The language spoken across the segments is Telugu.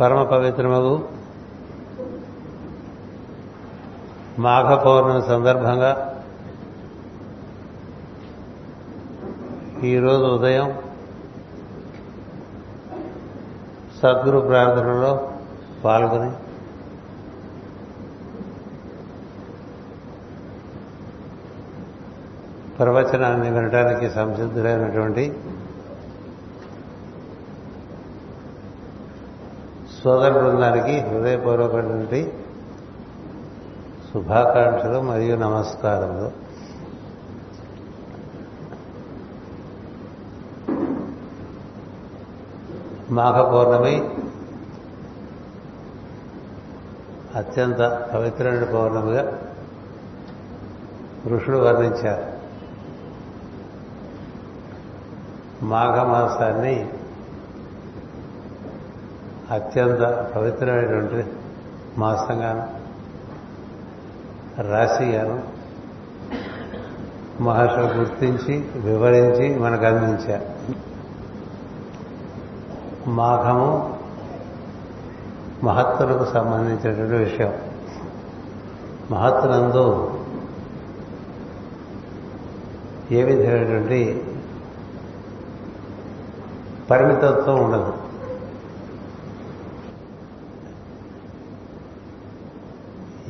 పరమ పవిత్రమగు మాఘ పౌర్ణమి సందర్భంగా ఈరోజు ఉదయం సద్గురు ప్రార్థనలో పాల్గొని ప్రవచనాన్ని వినడానికి సంసిద్ధులైనటువంటి సోదర బృందానికి హృదయపూర్వకటువంటి శుభాకాంక్షలు మరియు నమస్కారములు. మాఘ పౌర్ణమి అత్యంత పవిత్రమైన పౌర్ణమిగా ఋషులు వర్ణించారు. మాఘమాసాన్ని అత్యంత పవిత్రమైనటువంటి మాసంగాను రాశిగాను. మహర్షులు గుర్తించి వివరించి మనకు అందించారు మాఘము మహత్తులకు సంబంధించినటువంటి విషయం. మహత్తులందు ఏ విధమైనటువంటి పరిమితత్వం ఉండదు.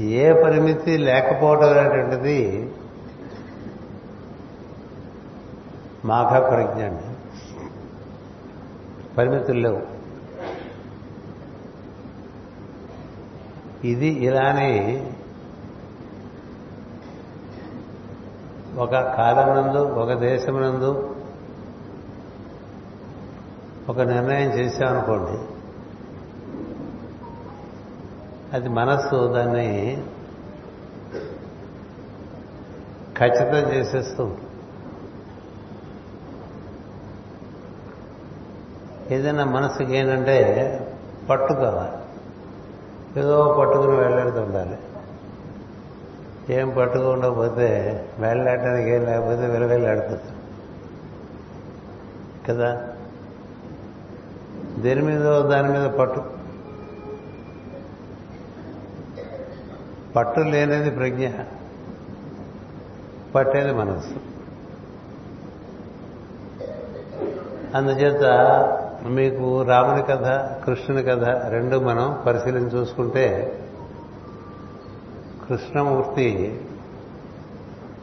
ఏ పరిమితి లేకపోవడం అనేటువంటిది మాఘ ప్రజ్ఞ అండి. పరిమితులు లేవు. ఇది ఇలానే ఒక కాలమునందు ఒక దేశమునందు ఒక నిర్ణయం చేశామనుకోండి అది మనస్సు దాన్ని ఖచ్చితం చేసేస్తూ ఏదైనా మనసుకి ఏంటంటే పట్టు కావాలి ఏదో పట్టుకుని వెళ్ళాడుతూ ఉండాలి. ఏం పట్టుకుండకపోతే వెళ్ళాడటానికి ఏం లేకపోతే వెలవెళ్ళాడుతుంది కదా? దేని మీద? దాని మీద పట్టు. పట్టు లేనిది ప్రజ్ఞ. పట్టేది మనస్సు అందుచేత మీకు రాముని కథ కృష్ణుని కథ రెండు మనం పరిశీలన చూసుకుంటే కృష్ణమూర్తి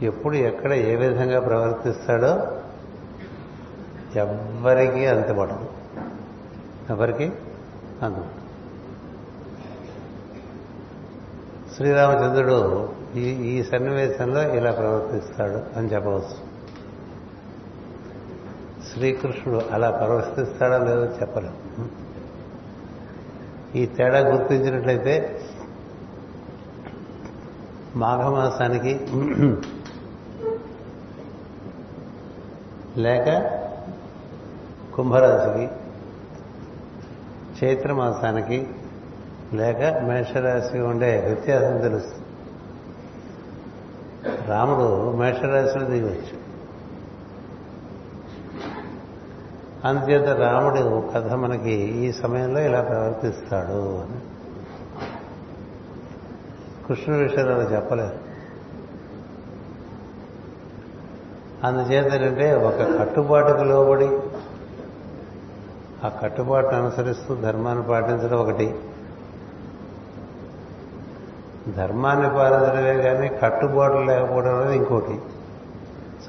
ఎప్పుడు ఎక్కడ ఏ విధంగా ప్రవర్తిస్తాడో ఎవ్వరికీ అంతపడదు ఎవరికి? అందు శ్రీరామచంద్రుడు ఈ ఈ సన్నివేశంలో ఇలా ప్రవర్తిస్తాడు అని చెప్పవచ్చు. శ్రీకృష్ణుడు అలా ప్రవర్తిస్తాడో లేదో చెప్పలేం. ఈ తేడా గుర్తించినట్లయితే మాఘమాసానికి లేక కుంభరాశికి చైత్రమాసానికి లేక మేషరాశి ఉండే వ్యత్యాసం తెలుస్తుంది. రాముడు మేషరాశిలో దిగవచ్చు అందుచేత రాముడు కథ మనకి ఈ సమయంలో ఇలా ప్రవర్తిస్తాడు అని. కృష్ణుడి విషయంలో అలా చెప్పలేదు. అందుచేత ఏంటంటే ఒక కట్టుబాటుకు లోబడి ఆ కట్టుబాటును అనుసరిస్తూ ధర్మాన్ని పాటించడం ఒకటి. ధర్మాన్ని పాలించడమే కానీ కట్టుబాట్లు లేకపోవడం అనేది ఇంకోటి.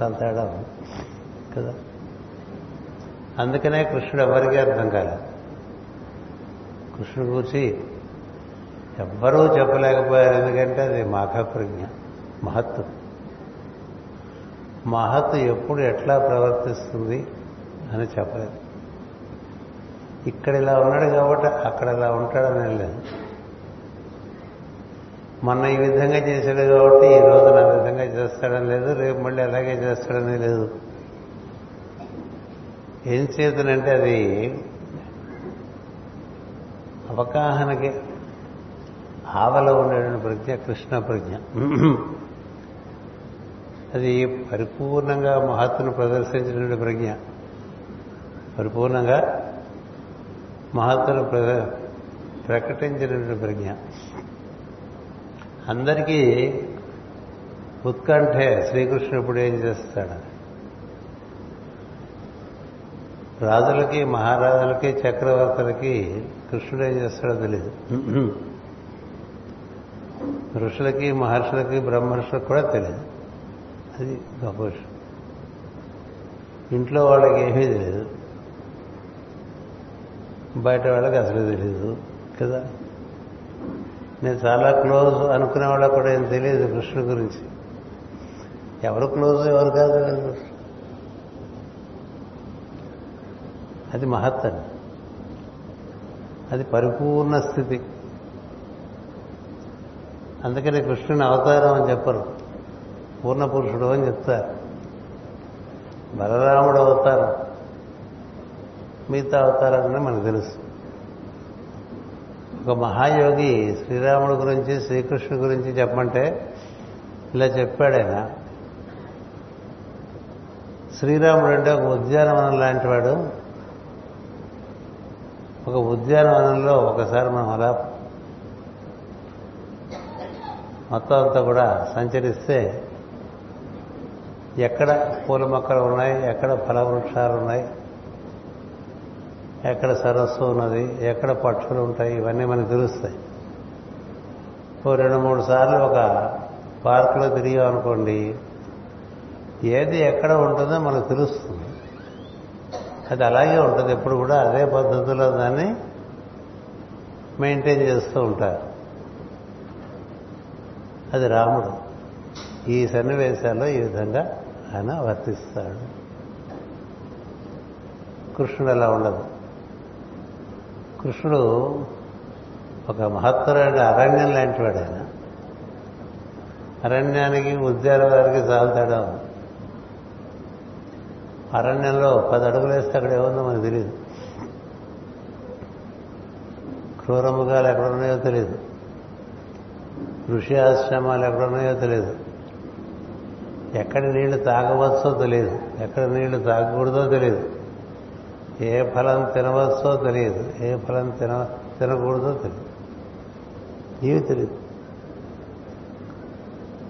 చాలా తేడా కదా? అందుకనే కృష్ణుడు ఎవరికీ అర్థం కాలేదు. కృష్ణుడు గురించి ఎవ్వరూ చెప్పలేకపోయారు ఎందుకంటే అది మాఘప్రజ్ఞ మహత్తు. మహత్తు ఎప్పుడు ఎట్లా ప్రవర్తిస్తుంది అని చెప్పలేదు. ఇక్కడ ఇలా ఉన్నాడు కాబట్టి అక్కడ ఇలా ఉంటాడని లేదు. మొన్న ఈ విధంగా చేశాడు కాబట్టి ఈ రోజు నా విధంగా చేస్తాడని లేదు రేపు మళ్ళీ అలాగే చేస్తాడని లేదు. ఏం చేతనంటే అది అవగాహనకి ఆవలో ఉండేటువంటి ప్రజ్ఞ కృష్ణ ప్రజ్ఞ. అది పరిపూర్ణంగా మహత్తును ప్రదర్శించినటువంటి ప్రజ్ఞ. పరిపూర్ణంగా మహత్తును ప్రకటించినటువంటి ప్రజ్ఞ. అందరికీ ఉత్కంఠే. శ్రీకృష్ణుడు ఇప్పుడు ఏం చేస్తాడు? రాజులకి మహారాజులకి చక్రవర్తులకి కృష్ణుడు ఏం చేస్తాడో తెలియదు ఋషులకి మహర్షులకి బ్రహ్మర్షులకు కూడా తెలియదు అది గొప్ప విషయం. ఇంట్లో వాళ్ళకి ఏమీ తెలియదు బయట వాళ్ళకి అసలు తెలియదు కదా. నేను చాలా క్లోజ్ అనుకునే కూడా ఏం తెలియదు కృష్ణుడి గురించి. ఎవరు క్లోజ్ ఎవరు కాదు? అది మహత్తని అది పరిపూర్ణ స్థితి. అందుకని కృష్ణుని అవతారం అని చెప్పరు. పూర్ణ పురుషుడు అని చెప్తారు. బలరాముడు అవతారం. మిగతా అవతారాలని మనకు తెలుసు. ఒక మహాయోగి శ్రీరాముడి గురించి శ్రీకృష్ణుడి గురించి చెప్పమంటే ఇలా చెప్పాడైనా శ్రీరాముడు అంటే ఒక ఉద్యానవనం లాంటి వాడు. ఒక ఉద్యానవనంలో ఒకసారి మనం అలా మొత్తం అంతా కూడా సంచరిస్తే ఎక్కడ పూల మొక్కలు ఉన్నాయి ఎక్కడ ఫల వృక్షాలు ఉన్నాయి ఎక్కడ సరస్సు ఉన్నది ఎక్కడ పక్షులు ఉంటాయి ఇవన్నీ మనకు తెలుస్తాయి. ఓ రెండు మూడు సార్లు ఒక పార్కులో తిరిగామనుకోండి ఏది ఎక్కడ ఉంటుందో మనకు తెలుస్తుంది. అది అలాగే ఉంటుంది ఎప్పుడు కూడా అదే పద్ధతిలో దాన్ని మెయింటైన్ చేస్తూ ఉంటారు. అది రాముడు ఈ సన్నివేశాల్లో ఈ విధంగా ఆయన వర్తిస్తాడు. కృష్ణుడు అలా ఉండదు. కృష్ణుడు ఒక మహత్తరమైన అరణ్యం లాంటి వాడు ఆయన. అరణ్యానికి ఉద్యానవారికి చాలా తేడా ఉంది. అరణ్యంలో పది అడుగులు వేస్తే అక్కడ ఏముందో మనకు తెలియదు క్రూరముగాలు ఎక్కడ ఉన్నాయో తెలియదు ఋషి ఆశ్రమాలు ఎక్కడ ఉన్నాయో తెలియదు ఎక్కడ నీళ్ళు తాగవచ్చో తెలియదు ఎక్కడ నీళ్ళు తాగకూడదో తెలియదు ఏ ఫలం తినవచ్చో తెలియదు ఏ ఫలం తిన తినకూడదో తెలియదు. ఇవి తెలియదు.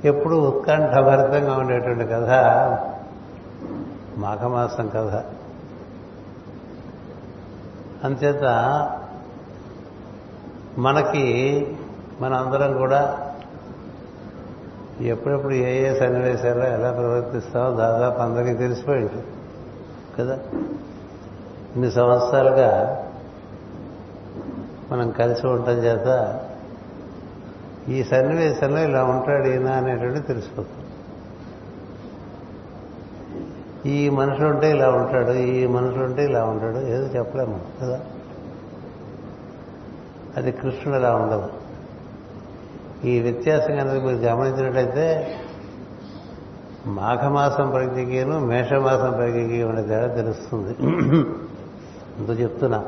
ఎప్పుడు ఉత్కంఠభరితంగా ఉండేటువంటి కథ మాఘమాసం కథ. అంచేత మనకి మన అందరం కూడా ఎప్పుడెప్పుడు ఏ ఏ సన్నివేశాల్లో ఎలా ప్రవర్తిస్తామో దాదాపు అందరికీ తెలిసిపోయి ఉంటుంది. కదా? ఇన్ని సంవత్సరాలుగా మనం కలిసి ఉండటం చేత ఈ సన్నివేశంలో ఇలా ఉంటాడు ఈయన అనేటువంటి తెలిసిపోతుంది ఈ మనుషులు ఉంటే ఇలా ఉంటాడు ఈ మనుషులు ఉంటే ఇలా ఉంటాడు ఏదో చెప్పలేము కదా? అది కృష్ణుడు అలా ఉండదు. ఈ వ్యత్యాసం అనేది మీరు గమనించినట్లయితే మాఘమాసం ప్రజ్ఞకేను మేషమాసం ప్రజ్ఞకి ఉండే తేడా తెలుస్తుంది. అంత చెప్తున్నా.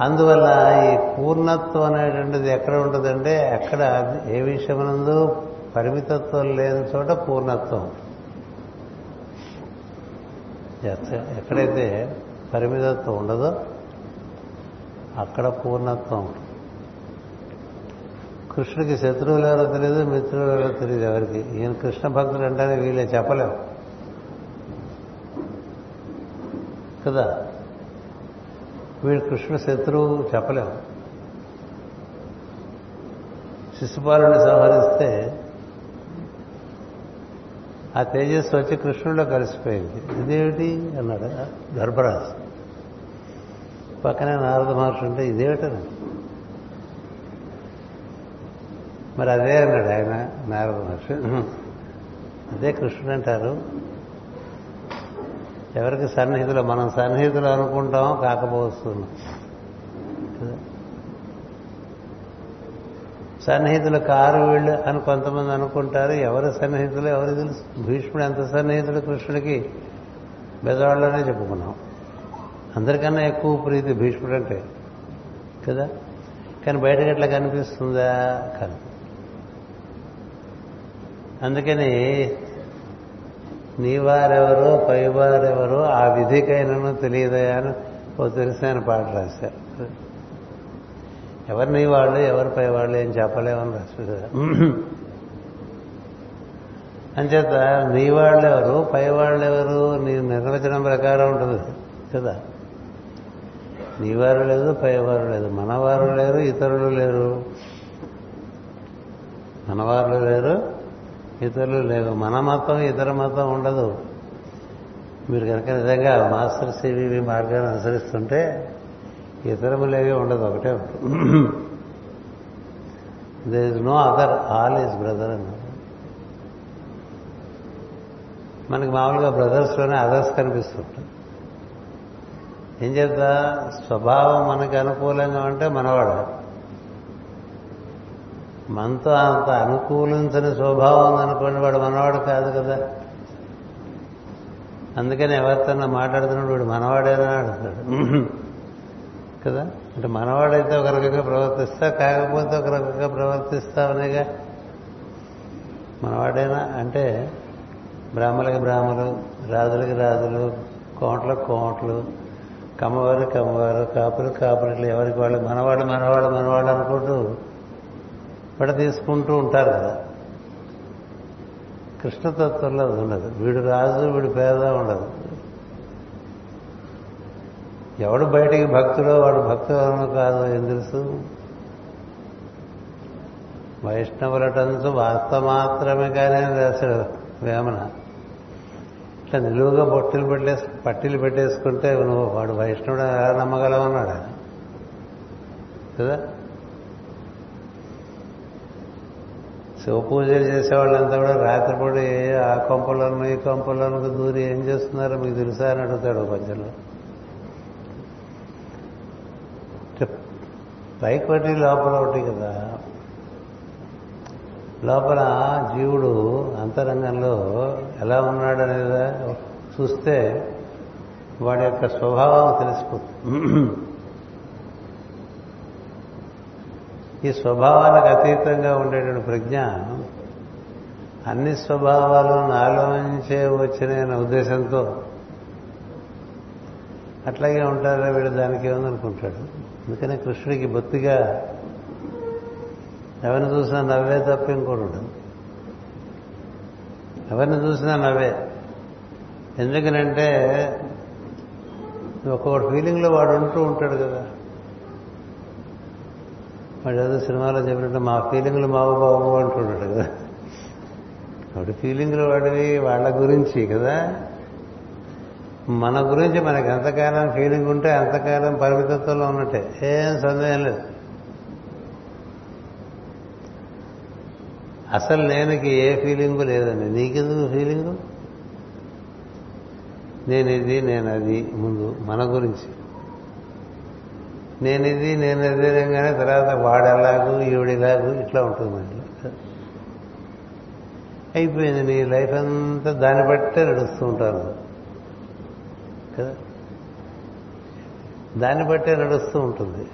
అందువల్ల ఈ పూర్ణత్వం అనేటువంటిది ఎక్కడ ఉంటుందంటే ఎక్కడ ఏ విషయమునందు పరిమితత్వం లేని చోట పూర్ణత్వం. ఎక్కడైతే పరిమితత్వం ఉండదో అక్కడ పూర్ణత్వం. కృష్ణుడికి శత్రువులు ఎవరో తెలియదు మిత్రులు ఎవరో తెలియదు ఎవరికి. ఈయన కృష్ణ భక్తులు అంటానే వీళ్ళే చెప్పలేం. కదా? వీడు కృష్ణ శత్రువు చెప్పలేం శిశుపాలుని సంహరిస్తే ఆ తేజస్సు వచ్చి కృష్ణుడిలో కలిసిపోయింది. ఇదేమిటి? అన్నాడు గర్భరాజు. పక్కనే నారద మహర్షి ఉంటే ఇదేమిటని. మరి అదే అన్నాడు ఆయన నారద మహర్షి. అదే కృష్ణుడు అంటారు. ఎవరికి సన్నిహితులు మనం సన్నిహితులు అనుకుంటామో కాకపోతున్నాం సన్నిహితులు కారు వీళ్ళు అని కొంతమంది అనుకుంటారు. ఎవరు సన్నిహితులు ఎవరు తెలుసు. భీష్ముడు ఎంత సన్నిహితుడు కృష్ణుడికి? బెదవాళ్ళనే చెప్పుకున్నాం. అందరికన్నా ఎక్కువ ప్రీతి భీష్ముడు అంటే కదా? కానీ బయటకు ఎట్లా కనిపిస్తుందా? కాదు అందుకని నీవారెవరో పైవారెవరో ఆ విధికైనను తెలియదయా అని ఓ తెలిసిన పాట రాశారు. ఎవరు నీ వాళ్ళు ఎవరు పై వాళ్ళు ఏం చెప్పలేమని రాశారు అంచేత నీ వాళ్ళెవరు పై వాళ్ళెవరు నీ నిర్వచనం ప్రకారం ఉంటుంది కదా. నీవారు లేదు పైవారు లేదు మనవారు లేరు ఇతరులు లేరు. మనవారు లేరు ఇతరులు లేరు. మన మతం ఇతర మతం ఉండదు. మీరు కనుక నిజంగా మాస్టర్ సివివి మార్గాన్ని అనుసరిస్తుంటే ఇతరములేవి ఉండదు. ఒకటే there is no other all is brother అన్నారు మనకి మామూలుగా బ్రదర్స్లోనే అదర్స్ కనిపిస్తుంటాయి. ఏం చేద్దా? స్వభావం మనకి అనుకూలంగా ఉంటే మనవాడు. మనతో అంత అనుకూలించని స్వభావం ఉందనుకోండి వాడు మనవాడు కాదు కదా. అందుకని ఎవరితో మాట్లాడుతున్నాడు వాడు మనవాడేనా అడుగుతాడు కదా? అంటే మనవాడైతే ఒక రకంగా ప్రవర్తిస్తా కాకపోతే ఒక రకంగా ప్రవర్తిస్తావనేగా మనవాడేనా? అంటే బ్రాహ్మలకి బ్రాహ్మలు రాజులకి రాజులు కోట్లకు కోట్లు కమ్మవారు కమ్మవారు కాపులు కాపులు ఇట్లా ఎవరికి వాళ్ళు మనవాడు మనవాడు మనవాడు అనుకుంటూ విడ తీసుకుంటూ ఉంటారు కదా. కృష్ణతత్వంలో అది ఉండదు. వీడు రాజు వీడు పేద ఉండదు. ఎవడు బయటికి భక్తుడో వాడు భక్తుడు కాదు ఏం తెలుసు? వైష్ణవులటంచు వార్త మాత్రమే కానీ రాశాడు వేమన. ఇట్లా నిలువుగా బొట్టిలు పెట్టేసి పట్టీలు పెట్టేసుకుంటే నువ్వు వాడు వైష్ణవుడు ఎలా నమ్మగలవన్నాడు అన్నాడు కదా? శివ పూజలు చేసేవాళ్ళంతా కూడా రాత్రిపూట ఆ కొంపలను ఈ కొంపలను దూరి ఏం చేస్తున్నారో మీకు తెలుసా అని అడుగుతాడు మధ్యలో. పైకి ఒకటి లోపల ఒకటి కదా. లోపల జీవుడు అంతరంగంలో ఎలా ఉన్నాడు అనేది చూస్తే వాడి యొక్క స్వభావం తెలిసిపోతుంది. ఈ స్వభావాలకు అతీతంగా ఉండేటువంటి ప్రజ్ఞ అన్ని స్వభావాలు నాలోంచే వచ్చినాయన్న ఉద్దేశంతో అట్లాగే ఉంటారా వీడు దానికి ఏముందనుకుంటాడు అందుకనే కృష్ణుడికి బొత్తిగా ఎవరిని చూసినా నవ్వే తప్ప ఇంకోటి ఉంటుంది ఎవరిని చూసినా నవ్వే. ఎందుకనంటే ఒక్కొక్కటి ఫీలింగ్లో వాడు ఉంటూ ఉంటాడు కదా. వాడు ఏదో సినిమాలో చెప్పినట్టు మా ఫీలింగ్లు మావు బాబు అంటున్నాడు కదా. వాడి ఫీలింగ్లు వాడివి వాళ్ళ గురించి కదా. మన గురించి మనకి ఎంతకాలం ఫీలింగ్ ఉంటే అంతకాలం పరిమితత్వంలో ఉన్నట్టే. ఏం సందేహం లేదు. అసలు నేనుకి ఏ ఫీలింగు లేదండి. నీకెందుకు ఫీలింగు నేను ఇది నేను అది ముందు మన గురించి. నేను ఇది నేను అది అనగానే తర్వాత వాడెలాగు ఈవిడెలాగు ఇట్లా ఉంటుంది అయిపోయింది నీ లైఫ్ అంతా దాన్ని బట్టే నడుస్తూ ఉంటారు కదా? దాన్ని బట్టే నడుస్తూ ఉంటుంది.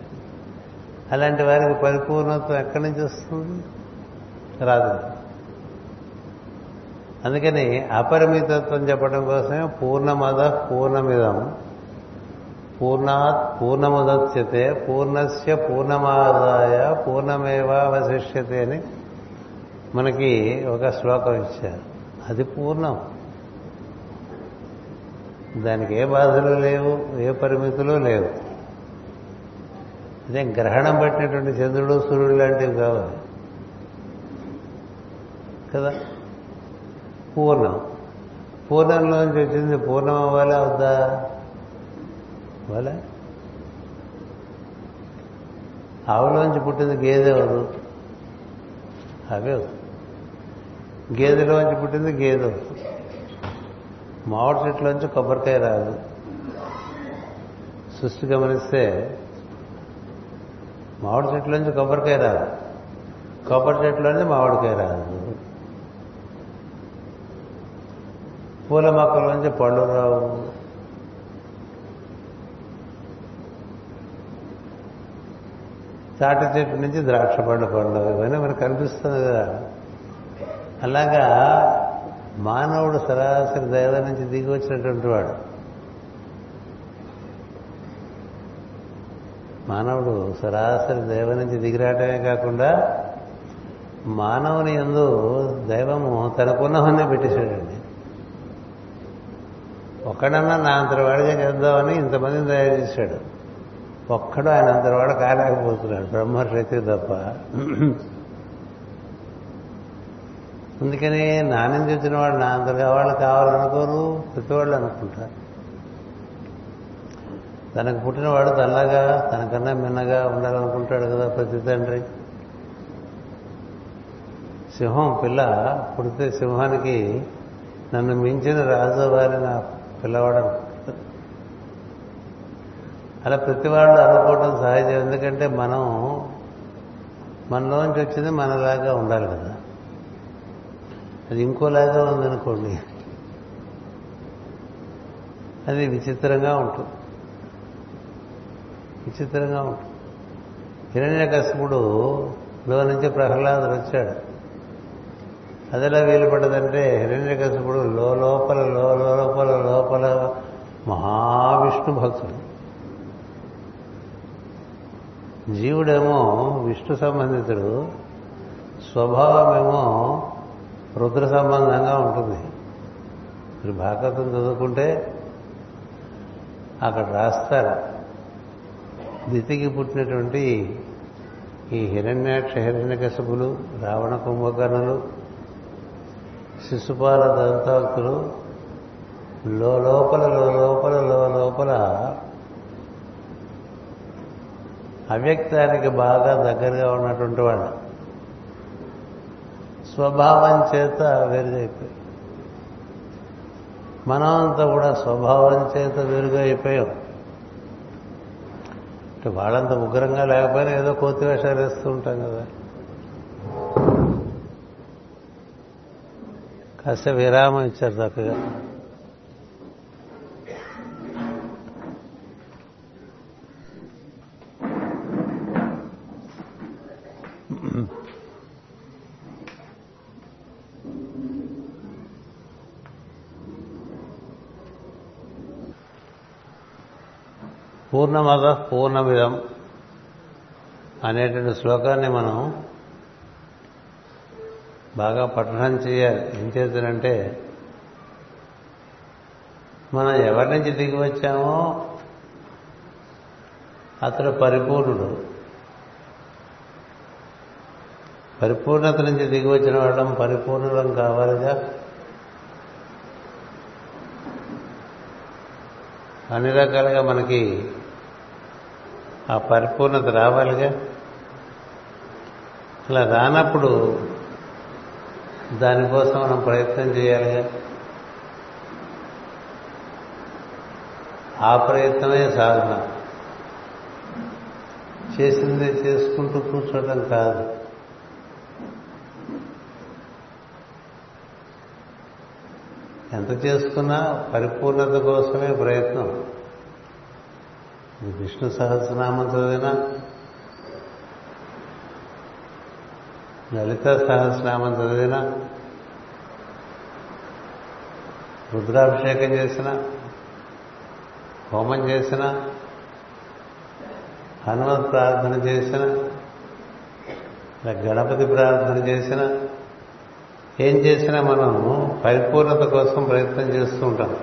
అలాంటి వారికి పరిపూర్ణత్వం ఎక్కడి నుంచి వస్తుంది? రాదు. అందుకని అపరిమితత్వం చెప్పడం కోసమే పూర్ణమద పూర్ణమిదం పూర్ణాత్ పూర్ణముదచ్యతే పూర్ణస్య పూర్ణమాదాయ పూర్ణమేవావశిష్యతే అని మనకి ఒక శ్లోకం ఇచ్చారు. అది పూర్ణం. దానికి ఏ బాధలు లేవు ఏ పరిమితులు లేవు. అదే గ్రహణం పట్టినటువంటి చంద్రుడు సూర్యుడు లాంటివి కావాలి. కదా? పూర్ణం. పూర్ణంలోంచి వచ్చింది పూర్ణం అవ్వాలా వద్దా? అవ్వాలా ఆవులోంచి పుట్టింది గేదె అవదు అవే గేదెలోంచి పుట్టింది గేదె మామిడి చెట్లోంచి కొబ్బరికాయ రాదు. సృష్టి గమనిస్తే మామిడి చెట్లోంచి కొబ్బరికాయ రాదు. కొబ్బరి చెట్లోంచి మామిడికాయ రాదు. పూల మొక్కలోంచి పళ్ళు రావు. తాటి చెట్టు నుంచి ద్రాక్ష పండు పండు ఇవన్నీ మనకు కనిపిస్తుంది కదా. అలాగా మానవుడు సరాసరి దైవం నుంచి దిగి వచ్చినటువంటి వాడు. మానవుడు సరాసరి దైవం నుంచి దిగిరాటమే కాకుండా మానవుని ఎందు దైవము తనకున్నవన్నీ పెట్టేశాడండి. ఒక్కడన్నా నా అంతరవాడిగా చేద్దామని ఇంతమందిని తయారు చేశాడు. ఒక్కడు ఆయన అంతరవాడు కాలేకపోతున్నాడు. బ్రహ్మర్షి తప్ప. అందుకని నాణ్యం చెప్పిన వాడు నా అంతగా వాళ్ళు కావాలనుకోరు ప్రతివాళ్ళు అనుకుంటారు. తనకు పుట్టినవాడు తనలాగా తనకన్నా మిన్నగా ఉండాలనుకుంటాడు కదా ప్రతి తండ్రి. సింహం పిల్ల పుడితే సింహానికి నన్ను మించిన రాజువారి నా పిల్లవాడు అనుకుంటాడు అలా ప్రతి వాళ్ళు సహజం. ఎందుకంటే మనం మనలోంచి వచ్చింది మనలాగా ఉండాలి కదా. అది ఇంకోలాగా ఉందనుకోండి అది విచిత్రంగా ఉంటుంది. విచిత్రంగా ఉంటుంది. హిరణ్యకశపుడు లో నుంచి ప్రహ్లాదుడు వచ్చాడు. అదిలా వీలు పడదంటే హిరణ్య కశపుడు లోపల లోపల లోపల మహావిష్ణు భక్తుడు. జీవుడేమో విష్ణు సంబంధితుడు స్వభావమేమో రుద్ర సంబంధంగా ఉంటుంది. మీరు భాగవతం చదువుకుంటే అక్కడ రాస్తారు. దితికి పుట్టినటువంటి ఈ హిరణ్యాక్ష హిరణ్యకశపులు రావణ కుంభకర్ణులు శిశుపాల దంతాక్తులు లోపల లోపల లోపల అవ్యక్తానికి బాగా దగ్గరగా ఉన్నటువంటి వాళ్ళు. స్వభావం చేత వేరుగైపోయి. మనం అంతా కూడా స్వభావం చేత వేరుగా అయిపోయాం అంటే వాళ్ళంత ఉగ్రంగా లేకపోయినా ఏదో కోతి వేషాలు వేస్తూ ఉంటాం కదా. కాస్త విరామం ఇచ్చారు చక్కగా పూర్ణమద పూర్ణమిదం అనేటువంటి శ్లోకాన్ని మనం బాగా పఠనం చేయాలి. ఏం చేద్దానంటే మనం ఎవరి నుంచి దిగి వచ్చామో అతడు పరిపూర్ణుడు. పరిపూర్ణత నుంచి దిగి వచ్చిన వాళ్ళం పరిపూర్ణులం కావాలిగా? అన్ని రకాలుగా మనకి ఆ పరిపూర్ణత రావాలిగా? అలా రానప్పుడు దానికోసం మనం ప్రయత్నం చేయాలిగా? ఆ ప్రయత్నమే సాధన. చేసింది చేసుకుంటూ కూర్చోవడం కాదు. ఎంత చేసుకున్నా పరిపూర్ణత కోసమే ప్రయత్నం. విష్ణు సహస్రనామం చదివినా లలిత సహస్రనామం చదివినా రుద్రాభిషేకం చేసిన హోమం చేసిన హనుమత్ ప్రార్థన చేసిన గణపతి ప్రార్థన చేసిన ఏం చేసినా మనం పరిపూర్ణత కోసం ప్రయత్నం చేస్తూ ఉంటాం.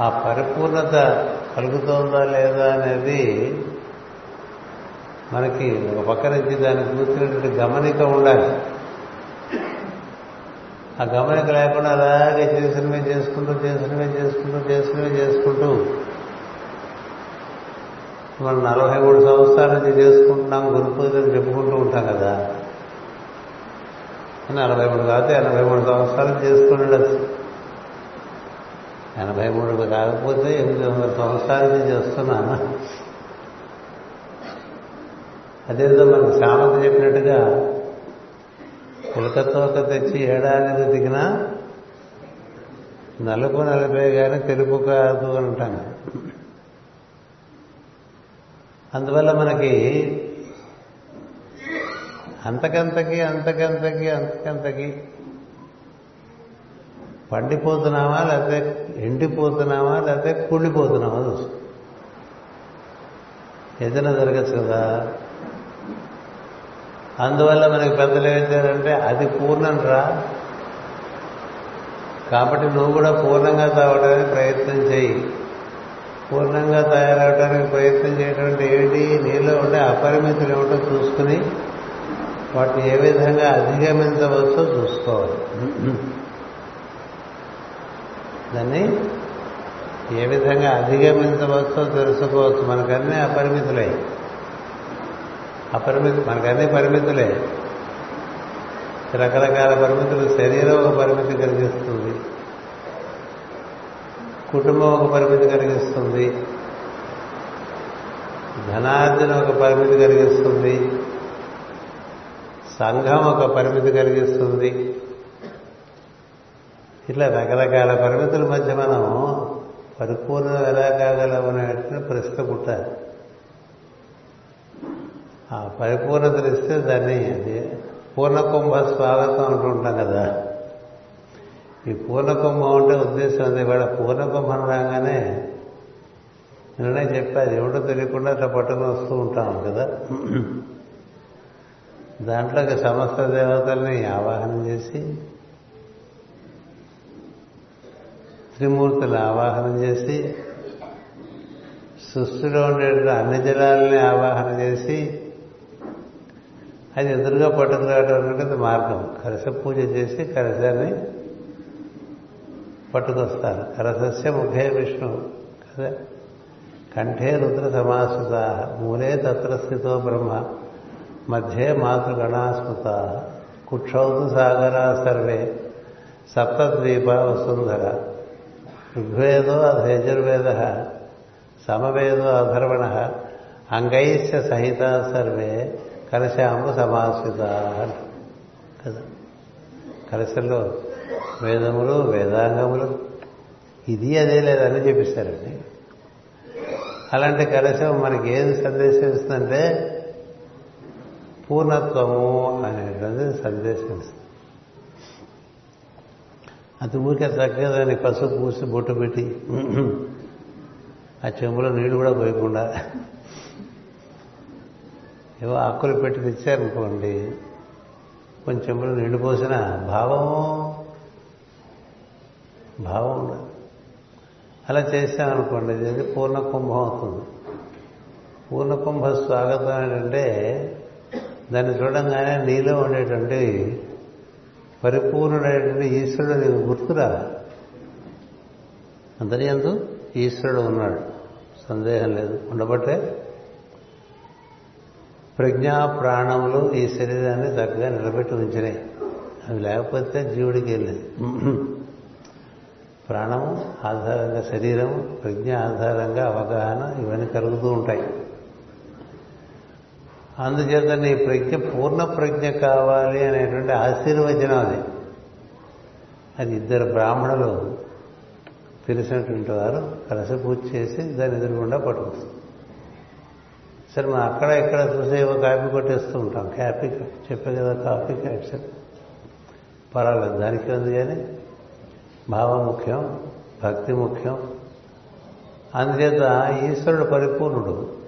ఆ పరిపూర్ణత కలుగుతోందా లేదా అనేది మనకి ఒక పక్క నుంచి దాన్ని కూర్చున్నటువంటి గమనిక ఉండాలి. ఆ గమనిక లేకుండా అలాగే చేసినవే చేసుకుంటూ చేసినవే చేసుకుంటూ చేసినవే చేసుకుంటూ మనం నలభై మూడు సంవత్సరాల నుంచి చేసుకుంటున్నాం గురు పూజలు చెప్పుకుంటూ ఉంటాం కదా. నలభై మూడు కాదు ఎనభై మూడు సంవత్సరాలు చేసుకుంటుండొచ్చు ఎనభై మూడు కాకపోతే ఎనిమిది వందల సంవత్సరాల నుంచి వస్తున్నాను అదేదో మనకు సామంత చెప్పినట్టుగా పులకతోక తెచ్చి ఏడాది దిగినా నలుపు నలభై కానీ తెలుపు కాదు అని అంటాను. అందువల్ల మనకి అంతకంతకి అంతకంతకి అంతకంతకి పండిపోతున్నామా లేకపోతే ఎండిపోతున్నామా లేకపోతే కుళ్ళిపోతున్నామా చూసు ఏదైనా జరగచ్చు కదా. అందువల్ల మనకి పెద్దలు ఏమిచ్చారంటే అది పూర్ణం రా కాబట్టి నువ్వు కూడా పూర్ణంగా తాగడానికి ప్రయత్నం చేయి. పూర్ణంగా తయారవడానికి ప్రయత్నం చేయటువంటి అంటే ఏంటి? నీలో ఉండే అపరిమితులు ఏమిటో చూసుకుని వాటిని ఏ విధంగా అధిగమించవచ్చో చూసుకోవాలి. దాన్ని ఏ విధంగా అధిగమించవచ్చో తెలుసుకోవచ్చు. మనకన్నీ అపరిమితులే. అపరిమితి మనకన్నీ పరిమితులే. రకరకాల పరిమితులు శరీరం ఒక పరిమితి కలిగిస్తుంది. కుటుంబం ఒక పరిమితి కలిగిస్తుంది. ధనార్జన ఒక పరిమితి కలిగిస్తుంది. సంఘం ఒక పరిమితి కలిగిస్తుంది. ఇట్లా రకరకాల పరిమితుల మధ్య మనం పరిపూర్ణం ఎలా కాగలమనేటువంటి ప్రశ్న పుట్టాలి. ఆ పరిపూర్ణతలు ఇస్తే దాన్ని అది పూర్ణకుంభ స్వాగతం అంటుంటాం కదా. ఈ పూర్ణకుంభం అంటే ఉద్దేశం అది. ఇవాళ పూర్ణకుంభం రాగానే నిన్నే చెప్పాది ఏమిటో తెలియకుండా అట్లా పట్టుకుని వస్తూ ఉంటాం కదా. దాంట్లోకి సమస్త దేవతల్ని ఆవాహనం చేసి త్రిమూర్తులు ఆవాహనం చేసి సృష్టిలో ఉండే అన్ని జలాలని ఆవాహన చేసి అది ఎదురుగా పట్టుకురావడం అనేది మార్గం. కలశ పూజ చేసి కలశాన్ని పట్టుకొస్తారు. కలసస్య ముఖే విష్ణు. కదా? కంఠే రుద్ర సమాశ్రుత. మూలే తత్ర స్థితో బ్రహ్మ. మధ్యే మాతృగణాస్మృత కుక్షౌతు సాగరా సర్వే. సప్తద్వీప వసుంధర. ఋగ్వేదో అధయజుర్వేద సమవేదో అధర్వణ అంగైస్య సహిత సర్వే కలశాము సమాశ్రిత. కదా? కలశంలో వేదములు వేదాంగములు. ఇది అదే లేదని చెప్పిస్తారండి. అలాంటి కలశం మనకి ఏది సందేశం ఇస్తుందంటే పూర్ణత్వము అనేటువంటి సందేశం ఇస్తుంది అది ఊరికే చక్కగా దాన్ని పసుపు పూసి బొట్టు పెట్టి? ఆ చెంబులో నీళ్ళు కూడా పోయకుండా. ఏవో ఆకులు పెట్టి తెచ్చారనుకోండి కొంచెం చెంబులో నీళ్ళు పోసిన భావం భావం ఉండదు. అలా చేశామనుకోండి ఇది పూర్ణ కుంభం అవుతుంది. పూర్ణ కుంభ స్వాగతం ఏంటంటే దాన్ని చూడంగానే నీలో ఉండేటువంటి పరిపూర్ణుడైనటువంటి ఈశ్వరుడు నీకు గుర్తురా? అందరి ఎందు ఈశ్వరుడు ఉన్నాడు. సందేహం లేదు. ఉండబట్టే ప్రజ్ఞా ప్రాణములు ఈ శరీరాన్ని చక్కగా నిలబెట్టి ఉంచినాయి అవి లేకపోతే జీవుడికి వెళ్ళేది ప్రాణము ఆధారంగా శరీరం ప్రజ్ఞ ఆధారంగా అవగాహన ఇవన్నీ కలుగుతూ ఉంటాయి. అందుచేత నీ ప్రజ్ఞ పూర్ణ ప్రజ్ఞ కావాలి అనేటువంటి ఆశీర్వచనం అది. అది ఇద్దరు బ్రాహ్మణులు తెలిసినటువంటి వారు కలిసి పూజ చేసి దాన్ని ఎదురుగుండా పట్టుకొస్తారు సరే మనం అక్కడ ఇక్కడ చూసేవో కాపీ కొట్టేస్తూ ఉంటాం. కాపీ చెప్పే కదా కాపీ క్యాప్షన్ పర్వాలేదు దానికి ఉంది కానీ భావం ముఖ్యం భక్తి ముఖ్యం. అందుచేత ఈశ్వరుడు పరిపూర్ణుడు.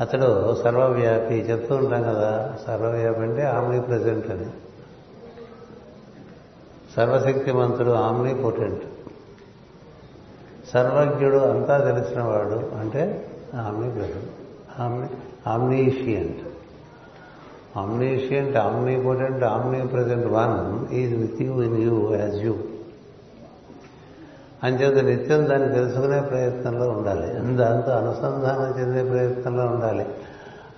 అతడు సర్వవ్యాపి చెప్తూ ఉంటాం కదా సర్వవ్యాపి అంటే ఆమ్ని ప్రజెంట్ అని. సర్వశక్తిమంతుడు ఆమ్ని పొటెంట్ సర్వజ్ఞుడు అంతా తెలిసినవాడు అంటే omnipresent omni omniscient omniscient omnipotent omnipresent one is with you in you as you అంచేత నిత్యం దాన్ని తెలుసుకునే ప్రయత్నంలో ఉండాలి. దాంతో అనుసంధానం చెందే ప్రయత్నంలో ఉండాలి.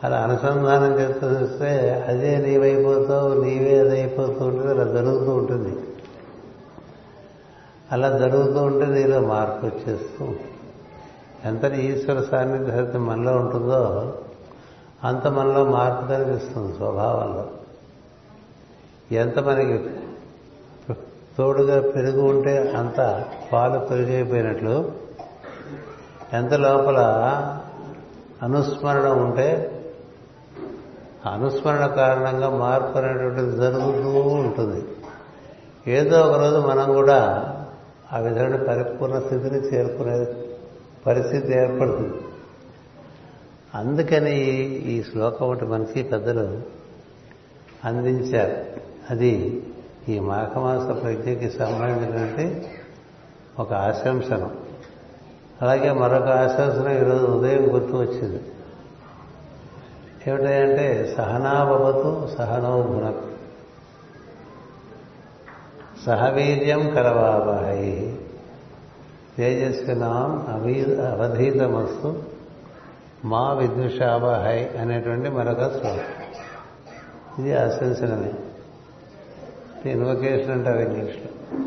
అలా అనుసంధానం చేస్తే అదే నీవైపోతావు నీవే అదైపోతూ ఉంటుంది అలా జరుగుతూ ఉంటుంది. అలా జరుగుతూ ఉంటే నీలో మార్పు వచ్చేస్తూ ఎంత ఈశ్వర సాన్నిధ్యం మనలో ఉంటుందో అంత మనలో మార్పు కనిపిస్తుంది స్వభావంలో. ఎంత మనకి తోడుగా పెరుగు ఉంటే అంత పాలు పెరిగైపోయినట్లు ఎంత లోపల అనుస్మరణ ఉంటే అనుస్మరణ కారణంగా మార్పు అనేటువంటిది జరుగుతూ ఉంటుంది. ఏదో ఒక రోజు మనం కూడా ఆ విధమైన పరిపూర్ణ స్థితిని చేరుకునే పరిస్థితి ఏర్పడుతుంది. అందుకని ఈ శ్లోకం ఒకటి మనకి పెద్దలు అందించారు. అది ఈ మాఘమాస ప్రజ్ఞకి సంబంధించినటువంటి ఒక ఆశంసనం అలాగే మరొక ఆశంసనం ఈరోజు ఉదయం గుర్తు వచ్చింది. ఏమిటంటే సహనాభవతు సహనో భునకు సహవీర్యం కరవావహై. తేజస్వినాం అవీ అవధీతమస్తు మా విద్యుషావహై అనేటువంటి మరొక శ్లోకం. ఇది ఆశంసనమే ఇన్వకేషన్ అంటారు ఇంగ్లీష్లో.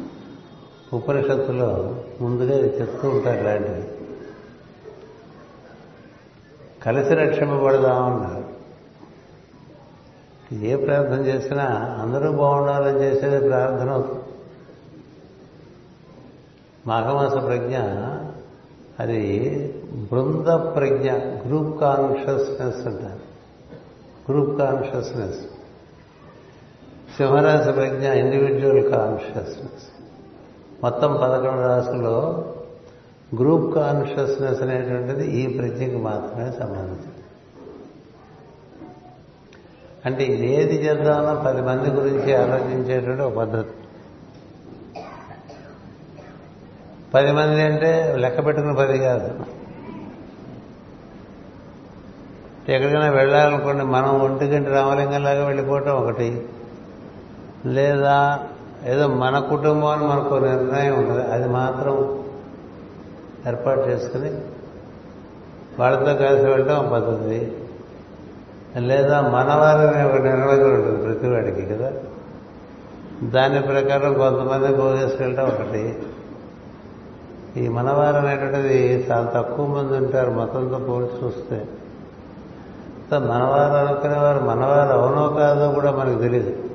ఉపనిషత్తులో ముందుగా చెప్తూ ఉంటారు ఇలాంటివి కలిసి రక్షింపబడదామన్నారు ఏ ప్రార్థన చేసినా అందరూ బాగుండాలని చేసేది ప్రార్థన అవుతుంది. మాఘమాస ప్రజ్ఞ అది బృంద ప్రజ్ఞ గ్రూప్ కాన్షియస్నెస్ అంటారు. Group consciousness. సింహరాశి ప్రజ్ఞ ఇండివిజువల్ కాన్షియస్నెస్ మొత్తం పదకొండు రాశుల్లో గ్రూప్ కాన్షియస్నెస్ అనేటువంటిది ఈ ప్రజ్ఞకి మాత్రమే సంబంధించింది. అంటే ఏది చేద్దామన్నా పది మంది గురించి ఆలోచించేటువంటి ఒక పద్ధతి. పది మంది అంటే లెక్క పెట్టుకున్న పది కాదు. ఎక్కడికైనా వెళ్ళాలనుకోండి మనం ఒంటి గంట రామలింగంలాగా వెళ్ళిపోవటం ఒకటి. లేదా ఏదో మన కుటుంబం అని మనకు నిర్ణయం ఉంటుంది అది మాత్రం ఏర్పాటు చేసుకుని వాళ్ళతో కలిసి వెళ్ళటం ఒక పద్ధతి. లేదా మనవారిని ఒక నిర్ణయం ఉంటుంది ప్రతి వాడికి కదా. దాని ప్రకారం కొంతమంది పోగేసుకెళ్ళటం ఒకటి. ఈ మనవారు అనేటువంటిది చాలా తక్కువ మంది ఉంటారు మతంతో పోల్చి చూస్తే. మనవారు అనుకునేవారు మనవారు అవునో కాదో కూడా మనకు తెలియదు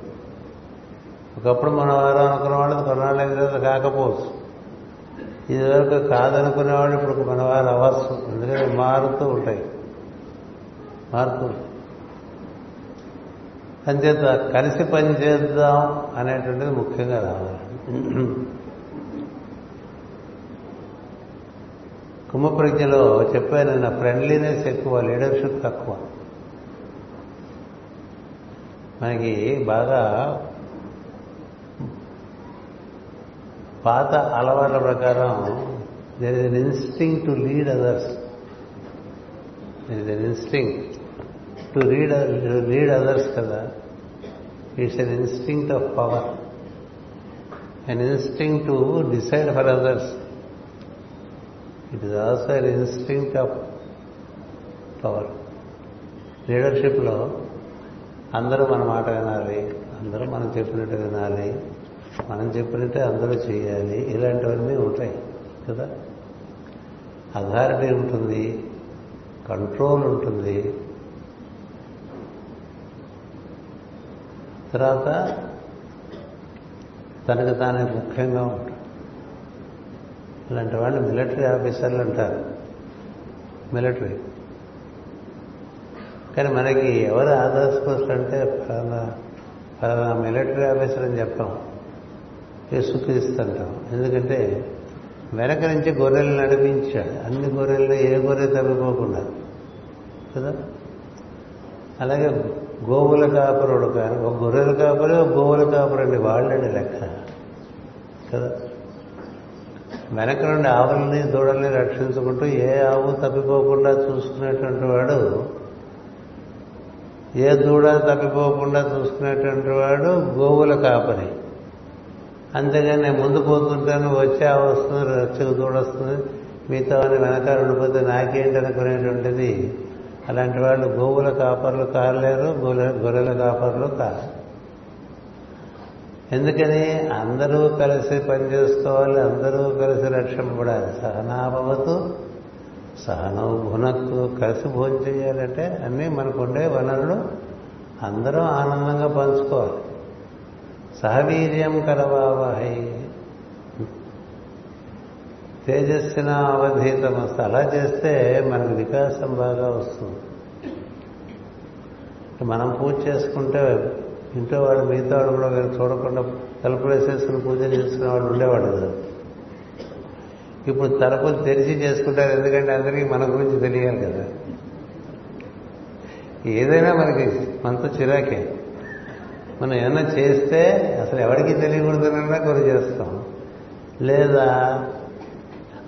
ఒకప్పుడు మనవారు అనుకున్న వాళ్ళది కొన్నాళ్ళు అయిన కాకపోవచ్చు. ఇదివరకు కాదనుకునేవాళ్ళు ఇప్పుడు మనవారు అవ్వచ్చు. ఎందుకంటే మారుతూ ఉంటాయి. మారుతూ అంచేత కలిసి పనిచేద్దాం అనేటువంటిది ముఖ్యంగా రావాలి. కుంభప్రజ్ఞలో చెప్పాను నా ఫ్రెండ్లీనెస్ ఎక్కువ లీడర్షిప్ తక్కువ. మనకి బాగా పాత అలవాట్ల ప్రకారం there is an instinct to lead others there is an instinct to read lead others కదా. It's an instinct of power an instinct to decide for others it is also an instinct of power లీడర్షిప్లో అందరూ మన మాట వినాలి అందరూ మనం చెప్పినట్టు వినాలి. మనం చెప్పినట్టే అందరూ చేయాలి. ఇలాంటివన్నీ ఉంటాయి కదా? అథారిటీ ఉంటుంది కంట్రోల్ ఉంటుంది. తర్వాత తనకు తానే ముఖ్యంగా ఉంటాడు. ఇలాంటి వాళ్ళు మిలిటరీ ఆఫీసర్లు అంటారు. మిలిటరీ. కానీ మనకి ఎవరు ఆదర్శపరులు అంటే ఫలానా ఫలానా మిలిటరీ ఆఫీసర్ అని చెప్పాం. యేసుక్రీస్తుంటాం ఎందుకంటే వెనక నుంచి గొర్రెలు నడిపించాడు. అన్ని గొర్రెల్లో ఏ గొర్రె తప్పిపోకుండా. కదా? అలాగే గోవుల కాపురుడు కానీ ఒక గొర్రెల కాపురే ఒక గోవుల కాపురండి వాళ్ళండి లెక్క. కదా? వెనక నుండి ఆవుల్ని దూడల్ని రక్షించుకుంటూ ఏ ఆవు తప్పిపోకుండా చూసుకునేటువంటి వాడు ఏ దూడ తప్పిపోకుండా చూసుకునేటువంటి వాడు గోవుల కాపరి. అంతేగాని నేను ముందు పోతుంటాను వచ్చే వస్తుంది రచ్చకు దూడ వస్తుంది మిగతా వెనకాల ఉండిపోతే నాకేంటి అనుకునేటువంటిది? అలాంటి వాళ్ళు గోవుల కాపర్లు కాలేరు గొర్రెల కాపర్లు కారు. ఎందుకని? అందరూ కలిసి పనిచేసుకోవాలి అందరూ కలిసి రక్షింపబడాలి సహనాభవతు సహనం భునక్కు కలిసి భోజనం చేయాలంటే అన్నీ మనకుండే వనరులు. అందరం ఆనందంగా పంచుకోవాలి. సహవీర్యం కలవావహై. తేజస్సున అవధీతం వస్తుంది అలా చేస్తే మనకు వికాసం బాగా వస్తుంది. మనం పూజ చేసుకుంటే ఇంట్లో వాడు మిగతా వాడు కూడా వీళ్ళు చూడకుండా తలుపులు వేసేసుకుని పూజ చేసుకునే వాళ్ళు ఉండేవాడు కదా. ఇప్పుడు తలుపులు తెరిచి చేసుకుంటారు. ఎందుకంటే అందరికీ మన గురించి తెలియాలి కదా. ఏదైనా మనకి మనతో చిరాకే. మనం ఏమైనా చేస్తే అసలు ఎవరికి తెలియకూడదనన్నా కొన్ని చేస్తాం. లేదా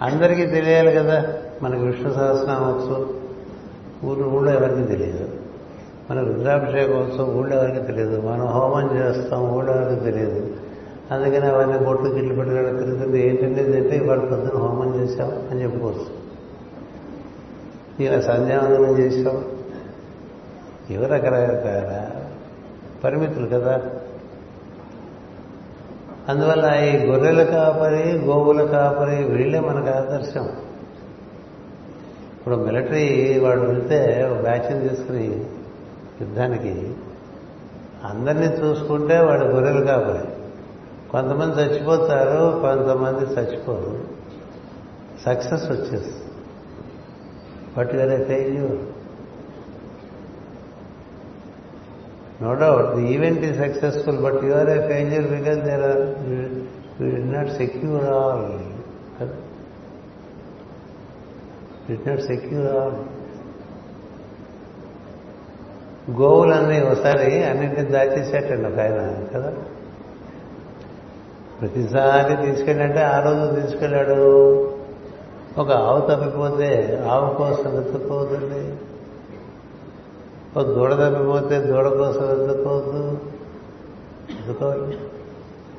అందరికీ తెలియాలి కదా మనకు విష్ణు సహస్రం వచ్చు ఊరు ఊళ్ళో ఎవరికి తెలియదు. మన రుద్రాభిషేకం వచ్చు ఊళ్ళో ఎవరికి తెలియదు. మనం హోమం చేస్తాం ఊళ్ళో ఎవరికి తెలియదు. అందుకని అవన్నీ బొట్లు గిట్లు పెట్టుకోవడం తిరుగుతుంది ఏంటంటే అంటే ఇవాళ పొద్దున హోమం చేశాం అని చెప్పుకోవచ్చు. ఇలా సంధ్యావందనం చేశాం. ఇవి రకరకాల పరిమితులు కదా. అందువల్ల ఈ గొర్రెల కాపరి గోవుల కాపరి వీళ్ళే మనకు ఆదర్శం. ఇప్పుడు మిలిటరీ వాడు వెళ్తే ఒక బ్యాచ్ని తీసుకుని యుద్ధానికి అందరినీ చూసుకుంటే వాడు గొర్రెలు కాపరి. కొంతమంది చచ్చిపోతారు కొంతమంది చచ్చిపోరు. సక్సెస్ వచ్చేస్తుంది. బట్ వేరే failure. No doubt the event is successful but you are a failure because there are you not secure all did not secure all గోవులన్నీ ఒకసారి అన్నింటిని దాచేసేటండి ఒక ఆయన కదా? ప్రతిసారి తీసుకెళ్ళంటే ఆ రోజు తీసుకెళ్ళాడు. ఒక ఆవు తప్పిపోతే ఆవు కోసం వెతుక్కోతుంది ఒక దూడ తప్పిపోతే దూడ కోసం ఎందుకోవద్దు ఎందుకోవాలి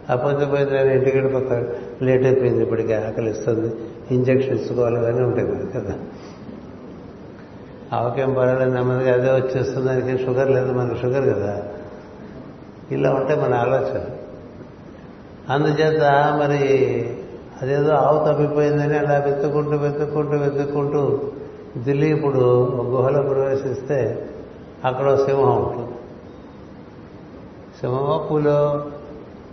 అపోతే నేను ఇంటికి వెళ్ళిపోతాడు లేట్ అయిపోయింది ఇప్పటికి ఆకలి ఇస్తుంది ఇంజక్షన్ ఇచ్చుకోవాలి కానీ ఉంటుంది కదా. ఆవకేం పర్వాలేదు నెమ్మదిగా అదే వచ్చేస్తుంది. దానికి షుగర్ లేదు మనకి షుగర్ కదా. ఇలా ఉంటే మన ఆలోచన. అందుచేత మరి అదేదో ఆవు తప్పిపోయిందని అలా వెతుక్కుంటూ వెతుక్కుంటూ వెతుక్కుంటూ ఢిల్లీ ఇప్పుడు ఒక గుహలో ప్రవేశిస్తే అక్కడ సింహం ఉంటుంది. సింహమో పూలో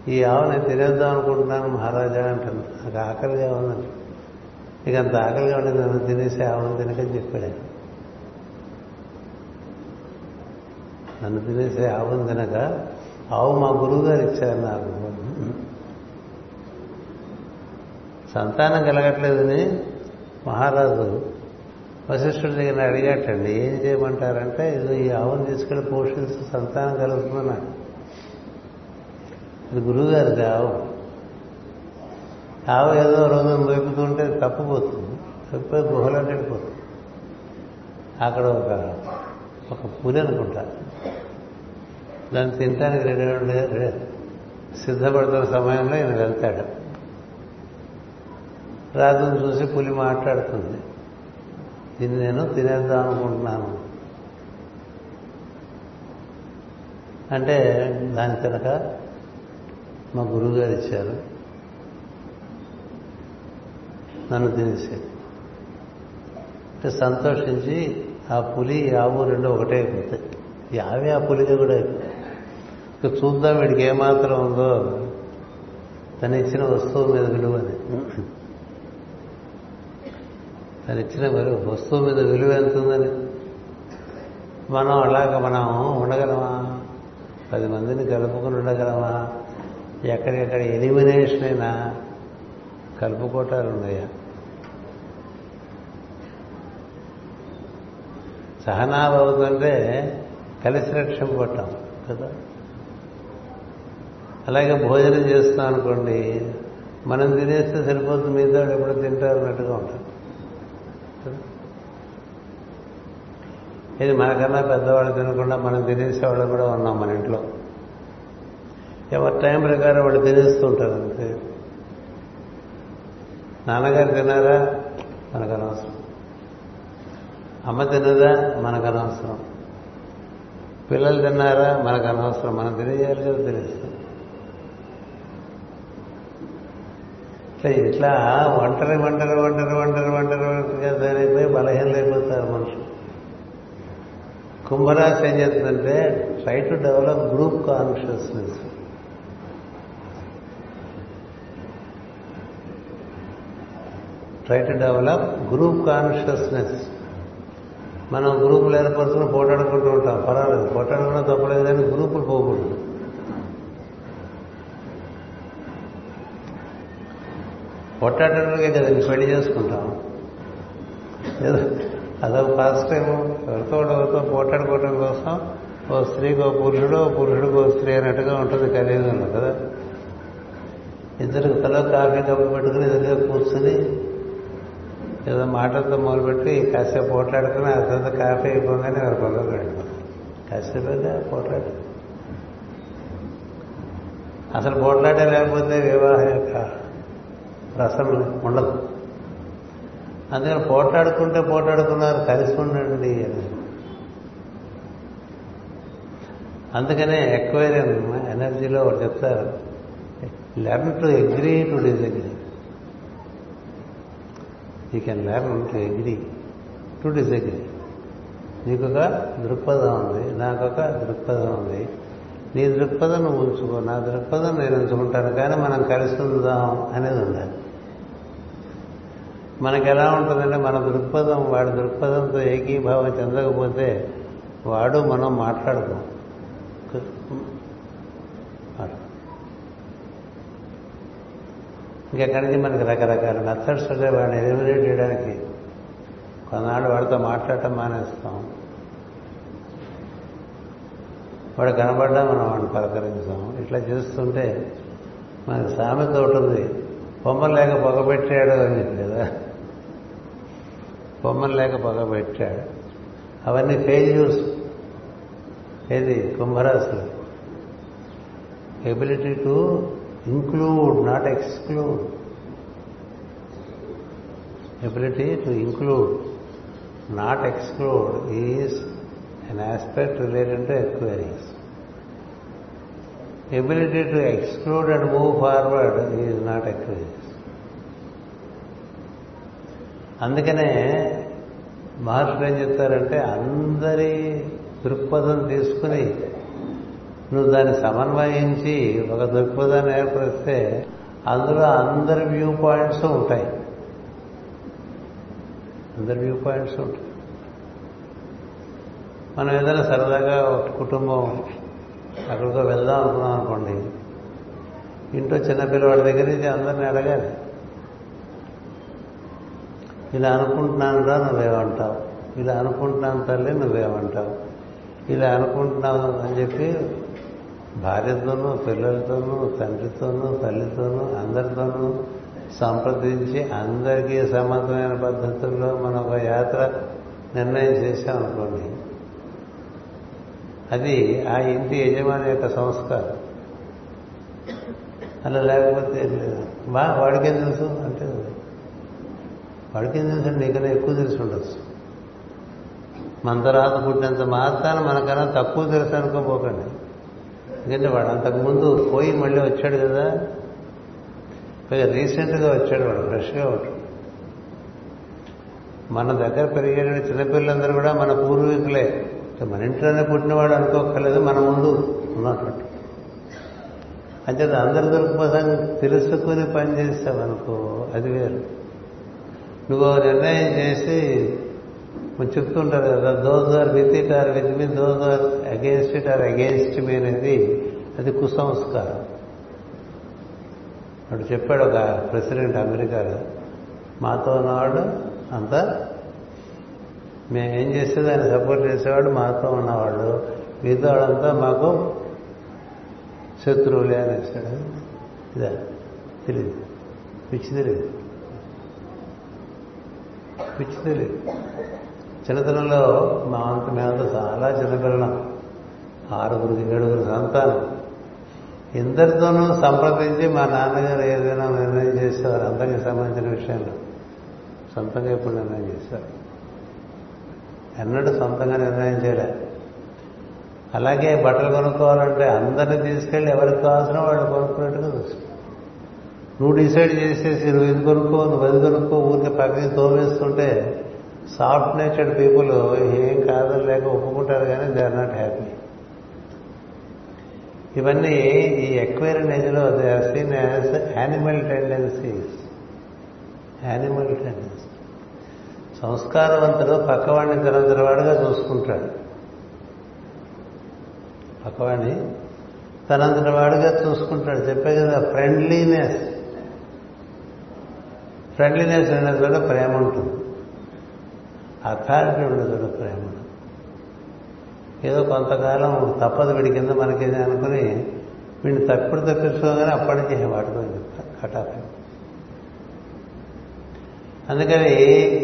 ఈ ఆవు నేను తినేద్దాం అనుకుంటున్నాను మహారాజా అంటాను నాకు ఆకలిగా ఉందంట నీకు అంత ఆకలిగా ఉండి నన్ను తినేసి ఆవును తినకని చెప్పాడు. నన్ను తినేసి ఆవును తినక ఆవు మా గురువు గారు ఇచ్చారు నాకు సంతానం కలగట్లేదని మహారాజు వశిష్ఠుడి దగ్గర అడిగాటండి ఏం చేయమంటారంటే ఇది ఈ ఆవును తీసుకెళ్ళి పోషిస్తూ సంతానం కలుగుతుందన్నాడు ఇది గురువుగారికి ఆవు. ఆవు ఏదో రోజు మేపుతుంటే తప్పిపోతుంది తప్పిపోయి గుహలోకి వెళ్ళిపోతుంది. అక్కడ ఒక ఒక పులి అనుకుంటా. దాన్ని తినడానికి రెడీ సిద్ధపడుతున్న సమయంలో ఈయన వెళ్తాడు. రాజును చూసి పులి మాట్లాడుతుంది. దీన్ని నేను తినేద్దాం అనుకుంటున్నాను. అంటే దాని కనుక మా గురువుగారు ఇచ్చారు. నన్ను తినేసి అంటే సంతోషించి ఆ పులి ఆవు రెండు ఒకటే అయిపోతాయి. ఈ ఆవి ఆ పులిగా కూడా అయిపోతాయి. ఇక చూద్దాం వీడికి ఏమాత్రం ఉందో. తను ఇచ్చిన వస్తువు మీద విలువని తను ఇచ్చిన మరి వస్తువు మీద విలువ ఎంత ఉందని? మనం అలాగ మనం ఉండగలమా? పది మందిని కలుపుకొని ఉండగలమా? ఎక్కడెక్కడ ఎలిమినేషన్ అయినా కలుపుకోటాలు ఉన్నాయా? సహనాభవతంటే కలిసి రక్షింపబట్టాం కదా? అలాగే భోజనం చేస్తాం అనుకోండి మనం తినేస్తే సరిపోతుంది మిగతా ఎప్పుడు తింటారు అన్నట్టుగా ఉంటాం ఇది మనకన్నా పెద్దవాళ్ళు తినకుండా మనం తినేసేవాళ్ళు కూడా ఉన్నాం మన ఇంట్లో. ఎవరి టైం ప్రకారం వాళ్ళు తినేస్తూ ఉంటారు అంతే. నాన్నగారు తిన్నారా? మనకు అనవసరం అమ్మ తిన్నదా? మనకు అనవసరం పిల్లలు తిన్నారా? మనకు అనవసరం మనం తినేయాలి కదా తినేసి. సో ఇట్లా ఒంటరి ఒంటరి ఒంటరి ఒంటరి ఒంటరి ఒంటరిగా తయారైపోయి బలహీనలైపోతారు మనుషులు. కుంభరాశి ఏం చేస్తుందంటే try to develop group consciousness try to develop group consciousness మనం గ్రూపులు ఏర్పరచుకుని పోటాడుకుంటూ ఉంటాం. పర్వాలేదు పోటాడుకున్నా తప్పలేదు కానీ గ్రూపులు పోకూడదు. పొట్టాటకే కదా పెళ్ళి చేసుకుంటాం. అదో అదొక ఫస్ట్ టైం ఎవరితో ఎవరితో పోటాడుకోవడం కోసం ఓ స్త్రీకి ఓ పురుషుడు ఓ పురుషుడికి ఓ స్త్రీ అన్నట్టుగా ఉంటుంది కలియుగంలో కదా. ఇద్దరు తల కాఫీ కప్పు పెట్టుకుని ఎదురుగా కూర్చుని ఏదో మాటలతో మొదలుపెట్టి కాసేపు పోట్లాడుకుని ఆ తర్వాత కాఫీ అయిపోగానే వారు పనులు పెట్టుకున్నారు కాసేపు పోట్లాడు. అసలు పోట్లాడే లేకపోతే వివాహం యొక్క రసం ఉండదు. అందుకని పోట్లాడుకుంటే పోట్లాడుకున్నారు కలిసి ఉండండి అని. అందుకనే ఎక్వైరియం ఎనర్జీలో ఒకటి చెప్తారు learn to agree to disagree you can learn to agree to disagree. నీకొక దృక్పథం ఉంది నాకొక దృక్పథం ఉంది. నీ దృక్పథం నువ్వు ఉంచుకో నా దృక్పథం నేను ఉంచుకుంటాను కానీ మనం కలిసి ఉందాం అనేది ఉండాలి మనకి ఎలా ఉంటుందంటే మన దృక్పథం వాడి దృక్పథంతో ఏకీభావం చెందకపోతే వాడు మనం మాట్లాడుకోం. ఇంకెక్కడి నుంచి మనకి రకరకాల మెథడ్స్ ఉంటాయి వాడిని ఎలిమినేట్ చేయడానికి కొన్నాళ్ళు వాడితో మాట్లాడటం మానేస్తాం. వాడు కనబడ్డా మనం వాడిని పలకరించాం. ఇట్లా చేస్తుంటే మనకి సామెత ఉంటుంది బొమ్మలు లేక పొగబెట్టాడు అని చెప్పి కదా. బొమ్మలు లేక పొగబెట్టాడు అవన్నీ ఫెయిల్యూర్స్ ఏది కుంభరాశులు ability to include not exclude ability to include not exclude is an aspect related to acquirings. Ability to exclude and move forward is not acquirings. అందుకనే మహర్షులు ఏం చెప్తారంటే అందరి దృక్పథం తీసుకుని నువ్వు దాన్ని సమన్వయించి ఒక దృక్పథాన్ని ఏర్పరిస్తే అందులో అందరి వ్యూ పాయింట్స్ ఉంటాయి. అందరి వ్యూ పాయింట్స్ ఉంటాయి. మనం ఏదైనా సరదాగా ఒక కుటుంబం అక్కడికో వెళ్దాం అనుకున్నాం అనుకోండి ఇంట్లో చిన్నపిల్లవాడి దగ్గర నుంచి అందరిని అడగాలి. ఇలా అనుకుంటున్నాను రా నువ్వేమంటావు? ఇలా అనుకుంటున్నాను తల్లి నువ్వేమంటావు? ఇలా అనుకుంటున్నావు అని చెప్పి భార్యతోనూ పిల్లలతోనూ తండ్రితోనూ తల్లితోనూ అందరితోనూ సంప్రదించి అందరికీ సమర్థమైన పద్ధతుల్లో మనం ఒక యాత్ర నిర్ణయం చేశామనుకోండి అది ఆ ఇంటి యజమాని యొక్క సంస్కారం. అలా లేకపోతే బా వాడికేం తెలుసు? అంటే వాడికేం తెలుసు నీకన్నా ఎక్కువ తెలిసి ఉండొచ్చు. మన తర్వాత పుట్టినంత మాత్రాన మనకన్నా తక్కువ తెలుసు అనుకోపోకండి ఎందుకంటే వాడు అంతకుముందు పోయి మళ్ళీ వచ్చాడు కదా. పైగా రీసెంట్గా వచ్చాడు వాడు ఫ్రెష్గా వాడు. మన దగ్గర పెరిగే చిన్నపిల్లలందరూ కూడా మన పూర్వీకులే. మన ఇంట్లోనే పుట్టినవాడు అనుకోకర్లేదు మన ముందు ఉన్నటువంటి. అంటే అందరి దృక్పథం తెలుసుకుని పనిచేస్తామనుకో అది వేరు. నువ్వు నిర్ణయం చేసి చెప్తుంటారు కదా those are with it are with me those are against it are against me అనేది అది కుసంస్కారం. అటు చెప్పాడు ఒక ప్రెసిడెంట్ అమెరికాలో మాతో ఉన్నవాడు అంతా మేము ఏం చేసేది ఆయన సపోర్ట్ చేసేవాడు మాతో ఉన్నవాళ్ళు మిగతా వాళ్ళంతా మాకు శత్రువులే అనేసాడు ఇదా తెలియదు పిచ్చి తెలియదు పిచ్చి తెలియదు చిన్నతనంలో మా అంత మేమంతా చాలా చిన్నపిల్లలం. ఆరుగురికి ఏడుగురు సంతానం. ఇందరితోనూ సంప్రదించి మా నాన్నగారు ఏదైనా నిర్ణయం చేసేవారు అందరికి సంబంధించిన విషయంలో. సొంతంగా ఎప్పుడు నిర్ణయం చేశారు ఎన్నడూ సొంతంగా నిర్ణయం చేయలే. అలాగే బట్టలు కొనుక్కోవాలంటే అందరినీ తీసుకెళ్ళి ఎవరికి కావాల్సిన వాళ్ళు కొనుక్కున్నట్టుగా చూసి నువ్వు డిసైడ్ చేసేసి నువ్వు ఇది కొనుక్కో నువ్వు అది కొనుక్కో ఊరికి పక్కకి తోమేస్తుంటే సాఫ్ట్ నేచర్డ్ పీపుల్ ఏం కాదని లేక ఒప్పుకుంటారు కానీ దే ఆర్ నాట్ హ్యాపీ ఇవన్నీ ఈ ఎక్వైరన్ ఏజ్లో they are seen as animal tendencies animal tendency సంస్కారవంతుడు పక్కవాడిని తనంతరవాడుగా చూసుకుంటాడు. పక్కవాడిని తనంతరవాడుగా చూసుకుంటాడు. చెప్పే కదా ఫ్రెండ్లీనెస్ ఫ్రెండ్లీనెస్ ఉన్న చోట ప్రేమ ఉంటుంది. అథారిటీ ఉన్న చోట ప్రేమ. ఏదో కొంతకాలం తప్పదు వీడి కింద మనకేది అనుకుని వీడిని తప్పుడు తప్పించుకోగానే అప్పటికి వాటితో చెప్తా కటాఫ్ అందుకని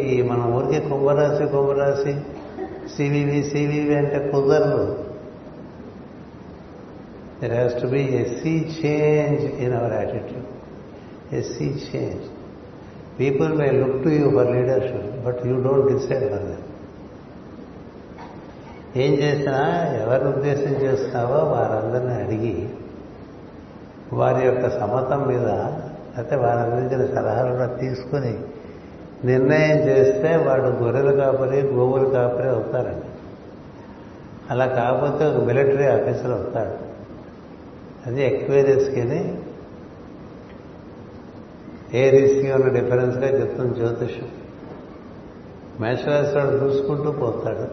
ఈ మన ఊరికి కుంభరాశి కుంభరాశి సివివి సివివి అంటే కుదరదు. There has to be a sea change in our attitude a sea change people may look to you for leadership but you don't decide for them ఏం చేసినా ఎవరిని ఉద్దేశం చేస్తున్నావో వారందరినీ అడిగి వారి యొక్క సమతం మీద అయితే వారి అందించిన సలహాలు కూడా తీసుకుని నిర్ణయం చేస్తే వాడు గొర్రెలు కాపరి గోవులు కాపరి అవుతారండి. అలా కాకపోతే ఒక మిలిటరీ ఆఫీసర్ అవుతాడు. అది ఎక్వేరియస్కి ఏరిస్కి ఉన్న డిఫరెన్స్గా చెప్తుంది జ్యోతిషం మేషరాశి వాడు చూసుకుంటూ పోతాడు.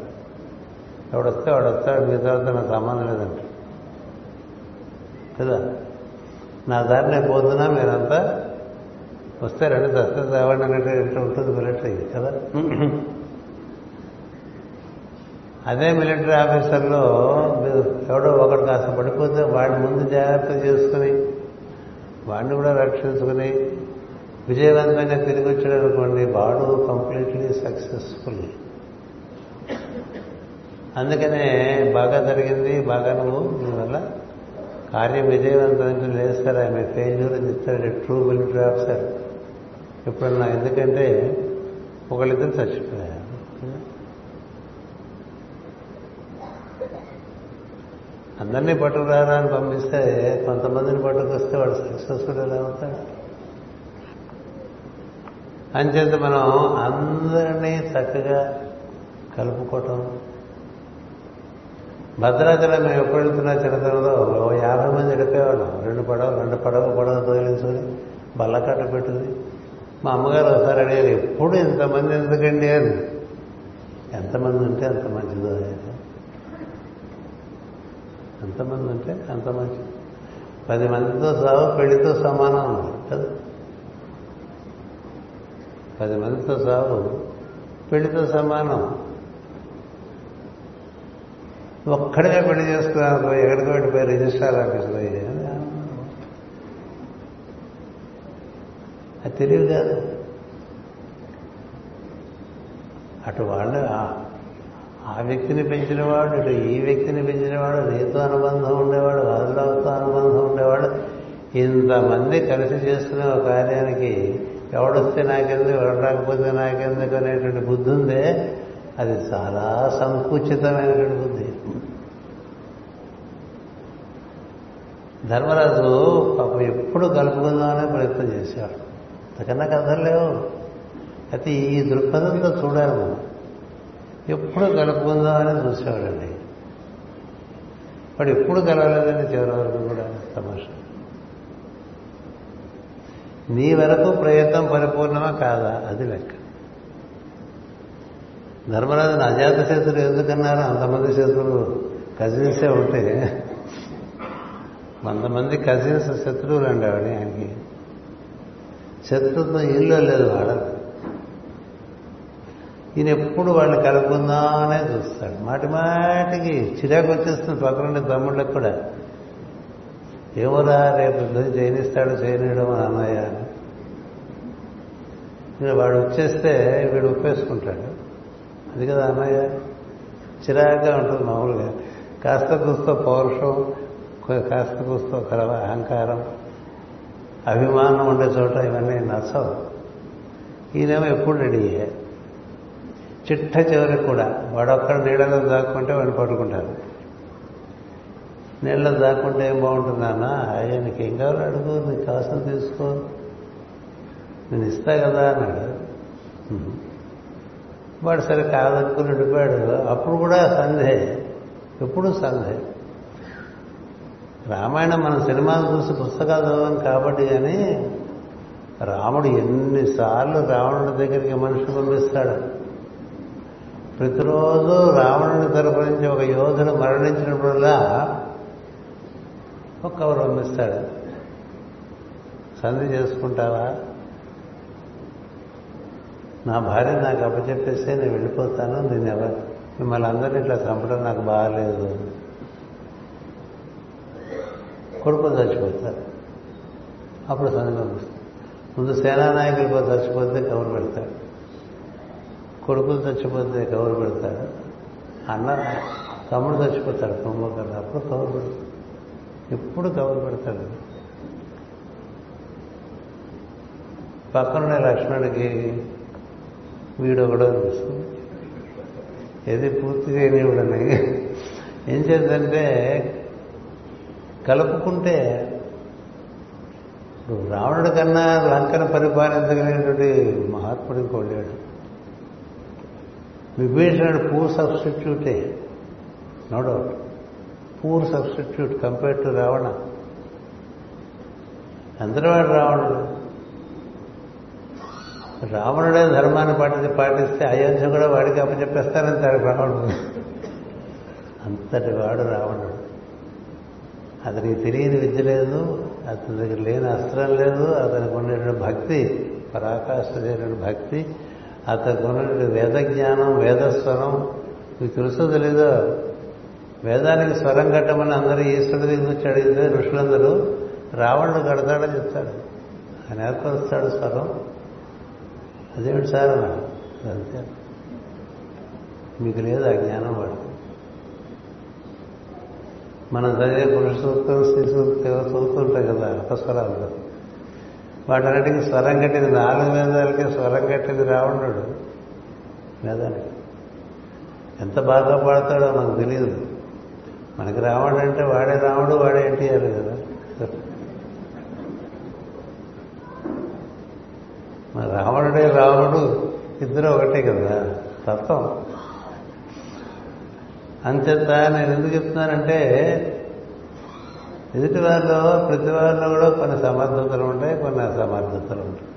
ఎవడొస్తే వాడొస్తాడు మీ తర్వాత నాకు సంబంధం లేదంట. కదా? నా దారి నేను పోతున్నా మీరంతా? వస్తే రెండు దస్తే తేవండి అనేటువంటి ఉంటుంది మిలిటరీ కదా? అదే మిలిటరీ ఆఫీసర్లో మీరు ఎవడో ఒకడు కాస్త పడిపోతే వాడిని ముందు జాగ్రత్త చేసుకుని వాడిని కూడా రక్షించుకుని విజయవంతంగా తిరిగి వచ్చాడు అనుకోండి వాడు కంప్లీట్లీ సక్సెస్ఫుల్ అందుకనే బాగా జరిగింది బాగా నువ్వు దీనివల్ల కార్యం విజయవంతం లేదు సార్ ఆమె ఫెయిల్యూర్ అని చెప్తాడు. ట్రూ విల్ డ్రాప్ సార్ ఎప్పుడన్నా ఎందుకంటే ఒకళ్ళిద్దరు చచ్చిపోయారు. అందరినీ పట్టుకురారా అని పంపిస్తే కొంతమందిని పట్టుకొస్తే వాడు సక్సెస్ఫుల్ ఎలా అవుతాడు అంచేత మనం అందరినీ చక్కగా కలుపుకోవటం. భద్రాచలం మేము ఎప్పుడు వెళ్తున్నా చిన్నతనంలో ఓ యాభై మంది వెళ్ళిపోయేవాళ్ళం రెండు పడవ రెండు పడవ పడవ తోలించుకొని బల్లకట్ట పెట్టింది మా అమ్మగారు ఒకసారి అడిగారు ఎప్పుడు ఇంతమంది ఎందుకండి? అని. ఎంతమంది ఉంటే అంత మంచిదో ఎంతమంది ఉంటే అంత మంచిది. పది మందితో సాగు పెళ్ళితో సమానం ఉంది కదా. పది మందితో సాగు పెళ్ళితో సమానం. ఒక్కడిగా పెళ్ళి చేసుకున్నాను ఎక్కడికి వెళ్ళిపోయి రిజిస్ట్రార్ ఆఫీస్లో అది తెలియదు కాదు. అటు వాళ్ళు ఆ వ్యక్తిని పెంచినవాడు ఇటు ఈ వ్యక్తిని పెంచినవాడు నీతో అనుబంధం ఉండేవాడు వాళ్ళతో అనుబంధం ఉండేవాడు. ఇంతమంది కలిసి చేసుకునే ఒక కార్యానికి ఎవడొస్తే నాకెందుకు ఎవడు రాకపోతే నాకెందుకు అనేటువంటి బుద్ధి ఉందే అది చాలా సంకుచితమైనటువంటి బుద్ధి. ధర్మరాజు పాపం ఎప్పుడు కలుపుకుందామనే ప్రయత్నం చేశాడు అంతకన్నా కథలు లేవు. అయితే ఈ దృక్పథంతో చూడాలి మనం. ఎప్పుడు కలుపుకుందామని చూసేవాడండి. వాడు ఎప్పుడు కలవలేదని చివరి వరకు కూడా తమాషా. నీ వరకు ప్రయత్నం పరిపూర్ణమా కాదా? అది లెక్క. ధర్మరాజుని అజాత శత్రులు ఎందుకన్నారు? అంతమంది శత్రువులు కజిన్సే ఉంటే. వందమంది కజిన్స్ శత్రువులు అండి ఆవిడ ఆయనకి. శత్రుత్వం ఇల్లు లేదు వాడదు ఈయన ఎప్పుడు వాళ్ళని కలుపుకుందామనే చూస్తాడు. మాటి మాటికి చిరాకు వచ్చేస్తుంది పక్కనుండే తమ్ముళ్ళకి కూడా. ఏమోరా రేపు యుద్ధం చేయనిస్తాడు చేయనీయడం అని. అన్నయ్య అని వాడు వచ్చేస్తే వీడు ఉప్పేసుకుంటాడు అది కదా అన్నయ్య చిరాగ్గా ఉంటుంది మామూలుగా. కాస్త కూస్తో పౌరుషం కాస్త కూస్తో కలవ అహంకారం అభిమానం ఉండే చోట ఇవన్నీ నచ్చవు. ఈయనేమో ఎప్పుడు రెడీ చిట్ట చివరికి కూడా వాడొక్కడ నీళ్ళలో దాక్కుంటే వాడిని పట్టుకుంటారు. నీళ్ళు దాక్కుంటే ఏం బాగుంటుంది అన్న అయ్యా నీకు ఏం కావాలో అడుగు నీకు కావాల్సిన తీసుకో. నేను ఇస్తా కదా అన్నాడు. వాడు సరే కాదనుకుని ఉండిపోయాడు. అప్పుడు కూడా సందే ఎప్పుడు సందే రామాయణం మనం సినిమాలు చూసి పుస్తకాలు చదవం కాబట్టి కానీ రాముడు ఎన్నిసార్లు రావణుడి దగ్గరికి మనిషి పంపిస్తాడు. ప్రతిరోజు రావణుని తరపు నుంచి ఒక యోధుడు మరణించినప్పుడల్లా ఒక పంపిస్తాడు. సంధి చేసుకుంటావా? నా భార్య నాకు అప్పచెప్పేస్తే నేను వెళ్ళిపోతాను నేను ఎవరు? మిమ్మల్ని అందరినీ ఇట్లా చంపడం నాకు బాగాలేదు. కొడుకు చచ్చిపోతారు అప్పుడు సంధి పంపిస్తారు ముందు సేనానాయకులు చచ్చిపోతే కవర్ పెడతాడు. కొడుకులు చచ్చిపోతే కవర్ పెడతాడు. అన్న తమ్ముడు చచ్చిపోతాడు. కుంభకర్ణ అప్పుడు కవర్ పెడతాడు. ఎప్పుడు కబురు పెడతాడు? పక్కనున్న లక్ష్మణుడికి వీడు కూడా తెలుస్తుంది ఏది పూర్తిగా ఇవ్వడని ఏం చేద్దంటే కలుపుకుంటే ఇప్పుడు రావణుడి కన్నా లంకను పరిపాలించగలిగినటువంటి మహాత్ముడు ఇంకోలేడు విభీషణుడు పూ సబ్స్టిట్యూటే no doubt. Poor substitute compare to Ravana. అందరివాడు రావణుడు. రావణుడే ధర్మాన్ని పాటి పాటిస్తే అయోధ్య కూడా వాడికి అప్పచెప్పేస్తానంటాడు రావణుడు. అంతటి వాడు రావణుడు. అతనికి తెలియని విద్య లేదు అతని దగ్గర లేని అస్త్రం లేదు అతనికి ఉండేటువంటి భక్తి పరాకాష్ఠమైన భక్తి అతనికి ఉన్నటువంటి వేద జ్ఞానం వేదస్వరం మీకు తెలుసో తెలీదో వేదానికి స్వరం కట్టమని అందరూ ఈశ్వరుడి దగ్గర నుంచి అడిగితే ఋషులందరూ రావణుడు కడతాడని చెప్తాడు. ఆయన ఏర్పరుస్తాడు స్వరం? అదేమిటి సార్ అన్నాడు అంతే. మీకు లేదు ఆ జ్ఞానం వాడు మనం చదివే పురుష సూక్తం స్త్రీ సూక్తం ఏవో కదా అపస్వరాలు వాటన్నిటికి స్వరం కట్టింది నాలుగు వేదాలకే స్వరం కట్టింది రావణుడు వేదానికి. ఎంత బాగా పాడతాడో మనకు తెలియదు మనకి రావణుడు అంటే వాడే రాముడు వాడే ఎన్టీఆర్ కదా. మన రావణుడే రాముడు ఇద్దరు ఒకటే కదా. తత్వం. అంచేత నేను ఎందుకు చెప్తున్నానంటే ఎదుటి వారిలో ప్రతి వారిలో కూడా కొన్ని సమర్థతలు ఉంటాయి కొన్ని అసమర్థతలు ఉంటాయి.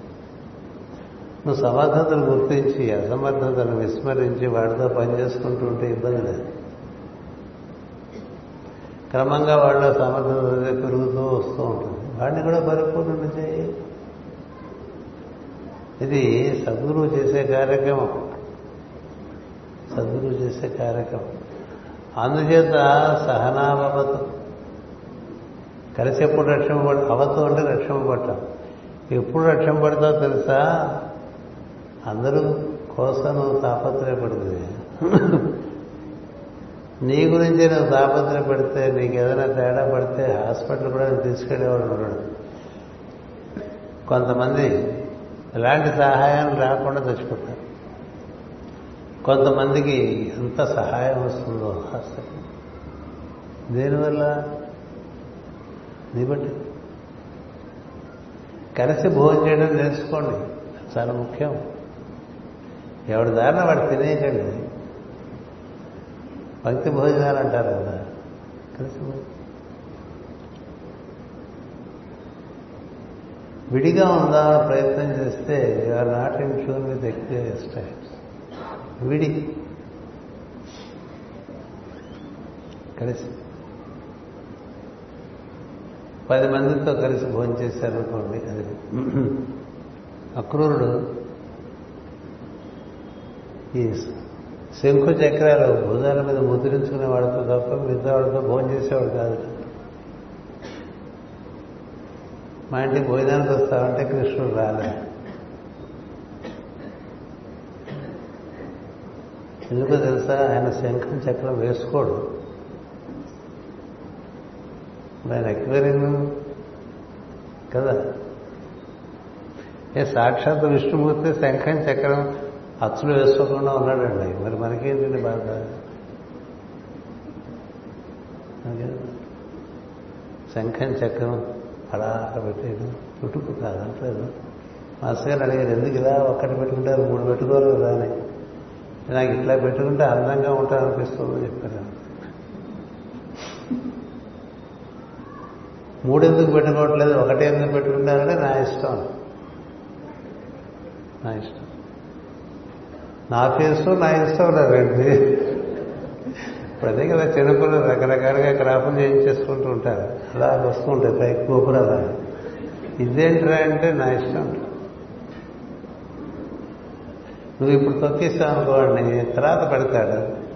నువ్వు సమర్థతలు గుర్తించి అసమర్థతను విస్మరించి వాడితో పనిచేసుకుంటూ ఉంటే ఇబ్బంది లేదు. క్రమంగా వాళ్ళ సమర్థత పెరుగుతూ వస్తూ ఉంటుంది. వాడిని కూడా పరిపూర్ణం చేయి. ఇది సద్గురువు చేసే కార్యక్రమం. సద్గురువు చేసే కార్యక్రమం. అందుచేత సహనాభవతు. కలిసి ఎప్పుడు రక్షణ పడ అవతు అంటే రక్షణ పడటం ఎప్పుడు రక్షణ పడతావు తెలుసా? అందరూ కోసం నువ్వు తాపత్రయపడుతుంది నీ గురించి నువ్వు తాపత్రయపడితే నీకు ఏదైనా తేడా పడితే హాస్పిటల్ కూడా నేను తీసుకెళ్ళేవాడు ఉన్నాడు కొంతమంది ఎలాంటి సహాయం రాకుండా చచ్చిపోతారు. కొంతమందికి ఎంత సహాయం వస్తుందో హాస్పిటల్. దేనివల్ల? నీ బట్టి. కలిసి భోజనం చేయడం నేర్చుకోండి. చాలా ముఖ్యం. ఎవరి దారిన వాడు తినేయకండి భక్తి భోజనాలు అంటారు కదా. కలిసి విడిగా ఉందా ప్రయత్నం చేస్తే you are not in tune with experience types విడి. కలిసి. పది మందితో కలిసి భోజనం చేశారనుకోండి అది అక్రూరుడు ఈ శంకు చక్రాలు భుజాల మీద ముద్రించుకునే వాడితో తప్ప మిగతా వాడితో భోజనం చేసేవాడు కాదు. మా ఇంటికి భోజనానికి వస్తామంటే కృష్ణుడు రాలే. ఎందుకో తెలుసా? ఆయన శంఖం చక్రం వేసుకోడు. ఆయన ఎక్వేరియన్ కదా? ఏ సాక్షాత్ విష్ణుమూర్తి శంఖం చక్రం అచ్చులు వేసుకోకుండా ఉన్నాడండి. మరి మనకేంటండి బాధ? శంఖం చక్రం అలా పెట్టేది. చుట్టుకు కాదంటలేదు మాస్టర్ గారు అడిగారు ఎందుకు ఇలా ఒక్కటి పెట్టుకుంటారు మూడు పెట్టుకోరు కదా అని? నాకు ఇట్లా పెట్టుకుంటే అందంగా ఉంటాననిపిస్తుందని చెప్పారు. మూడు ఎందుకు పెట్టుకోవట్లేదు? ఒకటే ఎందుకు పెట్టుకుంటారంటే నా ఇష్టం. నా ఇష్టం. నా ఫేసు నా ఇష్టం రెండు ఇప్పుడు అదే కదా చిన్నపిల్లలు రకరకాలుగా క్రాఫ్ట్లు చేయించేసుకుంటూ ఉంటారు. అలా వస్తూ ఉంటాయి పైకి గోపురాలు. ఇదేంట్రా అంటే నా ఇష్టం. నువ్వు ఇప్పుడు తొక్కిస్తావు అనుకోండి తర్వాత పెడతాడు.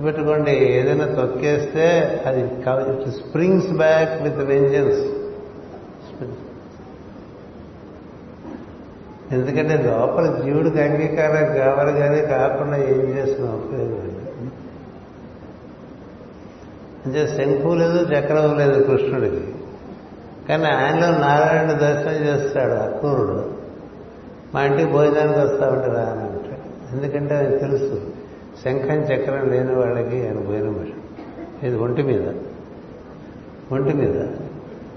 గుర్తుపెట్టుకోండి ఏదైనా తొక్కేస్తే అది స్ప్రింగ్స్ బ్యాక్ విత్ వెంజన్స్ ఎందుకంటే లోపల జీవుడికి అంగీకారం కావాలి కానీ కాకుండా ఏం చేస్తున్నావు? ఉపయోగం అంటే శంఖు లేదు చక్రం లేదు కృష్ణుడికి. కానీ ఆయనలో నారాయణ దర్శనం చేస్తాడు అక్రూరుడు మా ఇంటికి భోజనానికి వస్తా ఉంటారా అని అంటాడు ఎందుకంటే అది తెలుసు శంఖం చక్రం లేని వాళ్ళకి ఆయన భోజనం పెట్టాడు. ఇది ఒంటి మీద. ఒంటి మీద.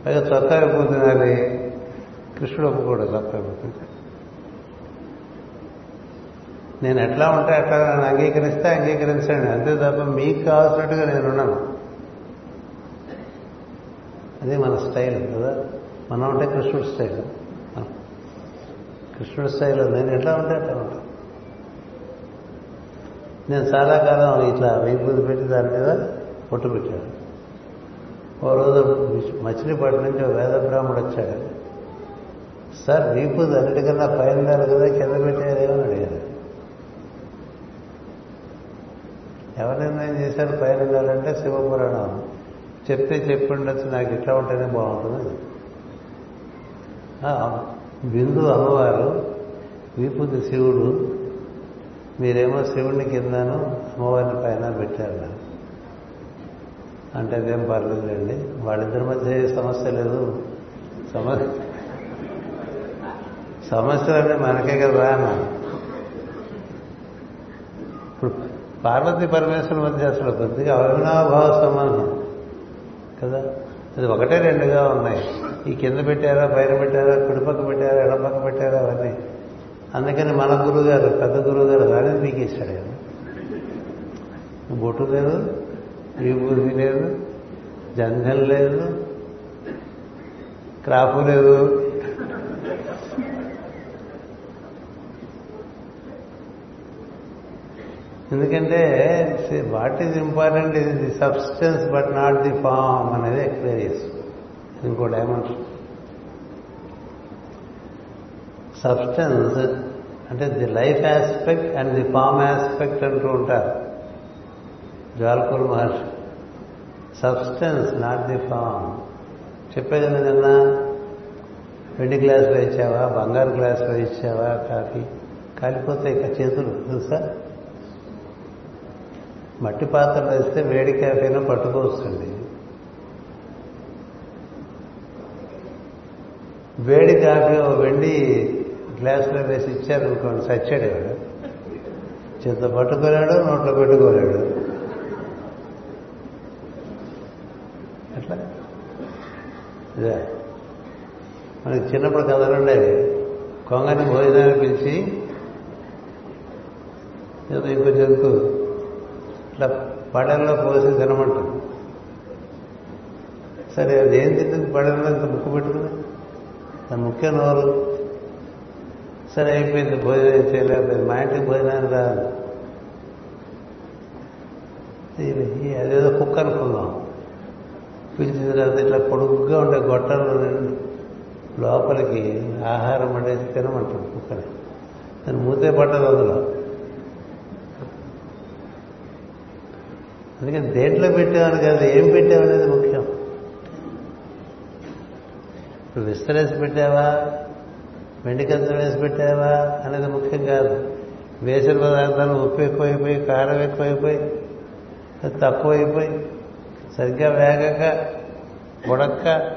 పైగా చొక్కా అయిపోతున్నారు కృష్ణుడు ఒప్పుకోడు చొక్కా అయిపోతుంది నేను ఎట్లా ఉంటే అట్లా నన్ను అంగీకరిస్తే అంగీకరించండి. అంతే తప్ప మీకు కావాల్సినట్టుగా నేనున్నాను అది మన స్టైల్ కదా? మనం ఉంటే కృష్ణుడి స్టైల్. కృష్ణుడి స్టైల్ నేను ఎట్లా ఉంటే అట్లా ఉంటాను నేను చాలా కాలం ఇట్లా వెయ్యి పెట్టి దాని మీద పొట్టు పెట్టాను. ఓ రోజు మచిలీపట్నం నుంచి ఒక వేద బ్రాహ్మడు వచ్చాడు. సార్ వీపుది అన్నిటికన్నా పైన ఉండాలి కదా కింద పెట్టారేమని అడిగారు. ఎవరు నిర్ణయం చేశారు? పైన ఉండాలంటే శివపురాణం. చెప్తే చెప్పి ఉండొచ్చు నాకు ఇట్లా ఉంటేనే బాగుంటుంది. ఆ, బిందు అమ్మవారు వీపుది శివుడు మీరేమో శివుడిని కిందను అమ్మవారిని పైన పెట్టారు. అంటే అదేం పర్లేదులేండి వాళ్ళిద్దరి మధ్య ఏ సమస్య లేదు. సమస్య సమస్యలన్నీ మనకే కదా అన్నాను ఇప్పుడు పార్వతి పరమేశ్వరుల మధ్య అసలు కొద్దిగా అవినాభావ సంబంధం కదా? అది ఒకటే రెండుగా ఉన్నాయి. ఈ కింద పెట్టారా పైన పెట్టారా కుడిపక్క పెట్టారా ఎడపక్క పెట్టారా అవన్నీ. అందుకని మన గురువు గారు పెద్ద గురువు గారు రాని పీకేశాడు బొట్టు లేదు విభూతి లేదు జంధ్యం లేదు క్రాపు లేదు. ఎందుకంటే what is important is the substance but not the form అనేది ఎక్స్పీరియన్స్ ఇంకో డైమెన్షన్ సబ్స్టెన్స్ అంటే the life aspect and the form aspect అంటూ ఉంటారు. Jalpur Maharshi. Substance not the form చెప్పేది నిన్న వెండి గ్లాసులో ఇచ్చావా? బంగారు గ్లాసులో ఇచ్చావా? కాఫీ? కాలిపోతాయి ఇక చేతులు తెలుసా? మట్టి పాత్రలో వేస్తే వేడి కాఫీనా పట్టుకోవచ్చండి. వేడి కాఫీ ఓ వెండి గ్లాసులో వేసి ఇచ్చారనుకోండి సచ్చాడు వాడు చేత పట్టుకోలేడు నోట్లో పెట్టుకోలేడు. అట్లా ఇదే. మనకి చిన్నప్పుడు కథలు ఉండేవి. కొంగని భోజనాన్ని పిలిచి ఏదో ఇంకో జంతువు ఇట్లా పడల్లో పోసి తినమంటారు సరే అది ఏం తింటుంది? పడల్లో ఇంత ముక్కు పెట్టుకుని? దాని ముఖ్య నోరు. సరే అయిపోయింది భోజనం చేయలేకపోయింది మా ఇంటికి భోజనం రాదు అదేదో కుక్క అనుకుందాం. పిలిచిన తర్వాత ఇట్లా పొడుగ్గా ఉండే గొట్టంలో లోపలికి ఆహారం అనేది తినమంటాం కుక్కని. దాని మూతే పట్టదు అందులో. అందుకని దేంట్లో పెట్టామని కాదు ఏం పెట్టామనేది ముఖ్యం. ఇప్పుడు విస్తరేసి పెట్టావా? వెండి కంచం వేసి పెట్టావా? అనేది ముఖ్యం కాదు. వేసిన పదార్థాలు ఉప్పు ఎక్కువైపోయి కారం ఎక్కువైపోయి తక్కువైపోయి సరిగ్గా వేగక ఉడక్క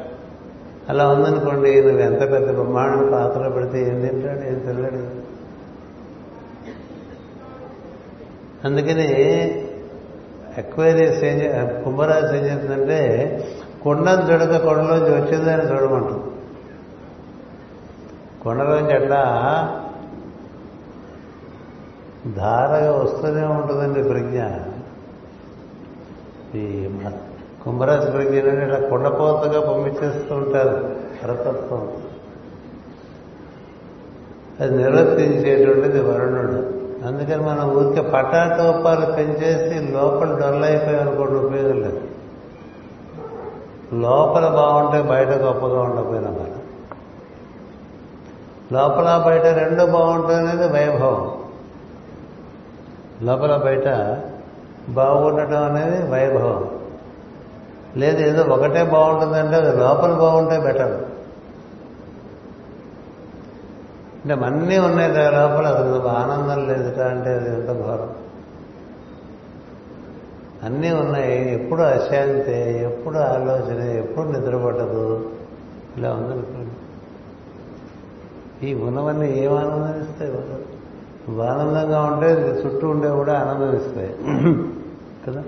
అలా ఉందనుకోండి నువ్వు ఎంత పెద్ద బ్రహ్మాండం పాత్రలో పెడితే ఏం తింటాడు ఏం తినలేడు. అందుకని ఎక్వైరియస్ ఏం కుంభరాశి ఏం చేస్తుందంటే కొండను చూడక కొండలోంచి వచ్చిందని చూడమంటుంది కొండలోంచి అట్లా ధారగా వస్తూనే ఉంటుందండి ప్రజ్ఞ. ఈ కుంభరాశి ప్రజ్ఞ ఏంటంటే ఇట్లా కొండపోతగా పంపించేస్తూ ఉంటారు పరతత్వం అది నిర్వర్తించేటువంటిది వరుణుడు. అందుకని మనం ఊరికే పటాటోపాలు పెంచేసి లోపల డొల్లైపోయి అనుకోండి ఉపయోగం లేదు. లోపల బాగుంటే బయట గొప్పగా ఉండకపోయినా మనం లోపల బయట రెండు బాగుంటుంది అనేది వైభవం. లోపల బయట బాగుండటం అనేది వైభవం. లేదు ఏదో ఒకటే బాగుంటుందంటే అది లోపల బాగుంటే బెటర్. అంటే అన్నీ ఉన్నాయి కదా లోపల అసలు ఆనందం లేదు అంటే అది ఎంత ఘోరం. అన్నీ ఉన్నాయి. ఎప్పుడు అశాంతి ఎప్పుడు ఆలోచన ఎప్పుడు నిద్రపట్టదు. ఇలా ఉందనుకోండి ఈ ఉన్నవన్నీ ఏం ఆనందం ఇస్తాయి నువ్వు ఆనందంగా ఉంటే చుట్టూ ఉండే కూడా ఆనందం ఇస్తాయి కదా?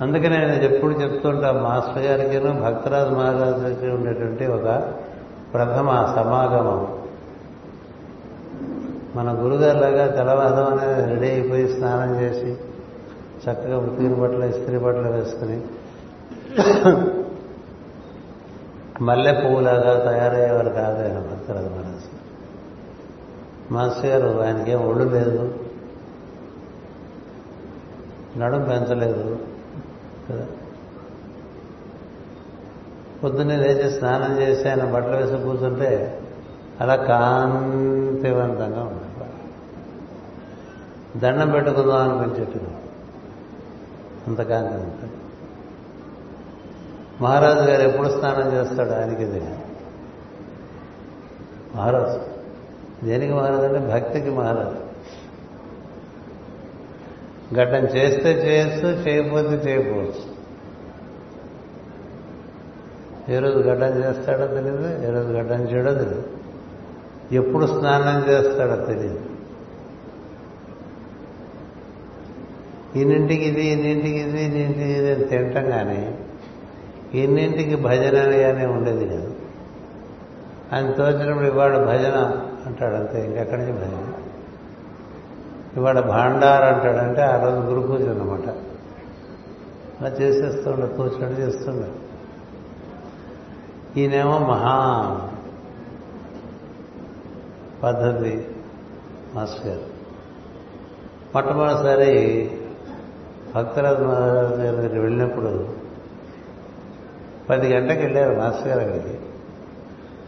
అందుకనే నేను ఎప్పుడు చెప్తుంటా మాస్టర్ గారికి భక్తరాజు మహారాజుకి ఉండేటువంటి ఒక ప్రథమ సమాగమం. మన గురుగారులాగా తెల్లవాదం అనేది రెడీ అయిపోయి స్నానం చేసి చక్కగా ఉతికిన బట్టలు ఇస్త్రీ బట్టలు వేసుకుని మల్లె పువ్వులాగా తయారయ్యేవారు కాదు ఆయన భక్తరాజు మహారాజు. మాస్టర్ గారు ఆయనకేం ఒళ్ళు లేదు. నడుం పెంచలేదు కదా. పొద్దున్నే లేచి స్నానం చేసి ఆయన బట్టలు వేసి కూర్చుంటే అలా కాంతివంతంగా ఉంటుంది దండం పెట్టుకుందాం అనిపించేట్టు అంత కాంతి ఉంటుంది మహారాజు గారు ఎప్పుడు స్నానం చేస్తాడు ఆయనకి ఇది మహారాజు. దేనికి మహారాజు అంటే భక్తికి మహారాజు. గడ్డం చేస్తే చేయొచ్చు చేయకపోతే చేయకపోవచ్చు. ఏ రోజు గడ్డం చేస్తాడో తెలియదు ఏ రోజు గడ్డం చేయడో తెలియదు ఎప్పుడు స్నానం చేస్తాడో తెలియదు ఇన్నింటికి ఇది ఇన్నింటికి ఇది ఇన్నింటికి ఇది అని తింటాం కానీ ఇన్నింటికి భజన కానీ ఉండేది కాదు. ఆయన తోచినప్పుడు ఇవాళ భజన అంటాడు అంతే ఇంకెక్కడి నుంచి భజన? ఇవాళ భాండార్ అంటాడంటే ఆ రోజు గురు పూజ అనమాట అలా చేసేస్తుండే తోచినట్టు చేస్తుండే. ఈయనేమో మహా పద్ధతి మాస్టర్ గారు. మొట్టమొదటిసారి భక్తరాజు మహారాజు గారి వెళ్ళినప్పుడు పది గంటలకు వెళ్ళారు మాస్టర్ గారు అక్కడికి.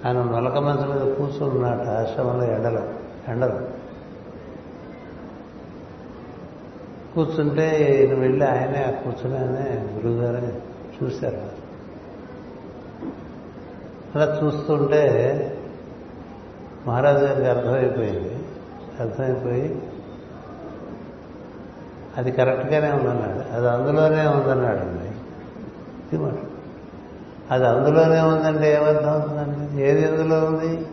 ఆయన నొలక మంచం మీద కూర్చున్నట్టు ఆశ్రమంలో ఎండలు ఎండలు. కూర్చుంటే ఈయన వెళ్ళి ఆయనే కూర్చుని ఆయనే గురువుగారని చూశారు. అలా చూస్తుంటే మహారాజు గారికి అర్థమైపోయింది. అర్థమైపోయి అది కరెక్ట్గానే ఉందన్నాడు. అది అందులోనే ఉందన్నాడు అండి. ఇది మాట. అది అందులోనే ఉందంటే ఏమర్థం అవుతుందండి? ఏది అందులో ఉంది?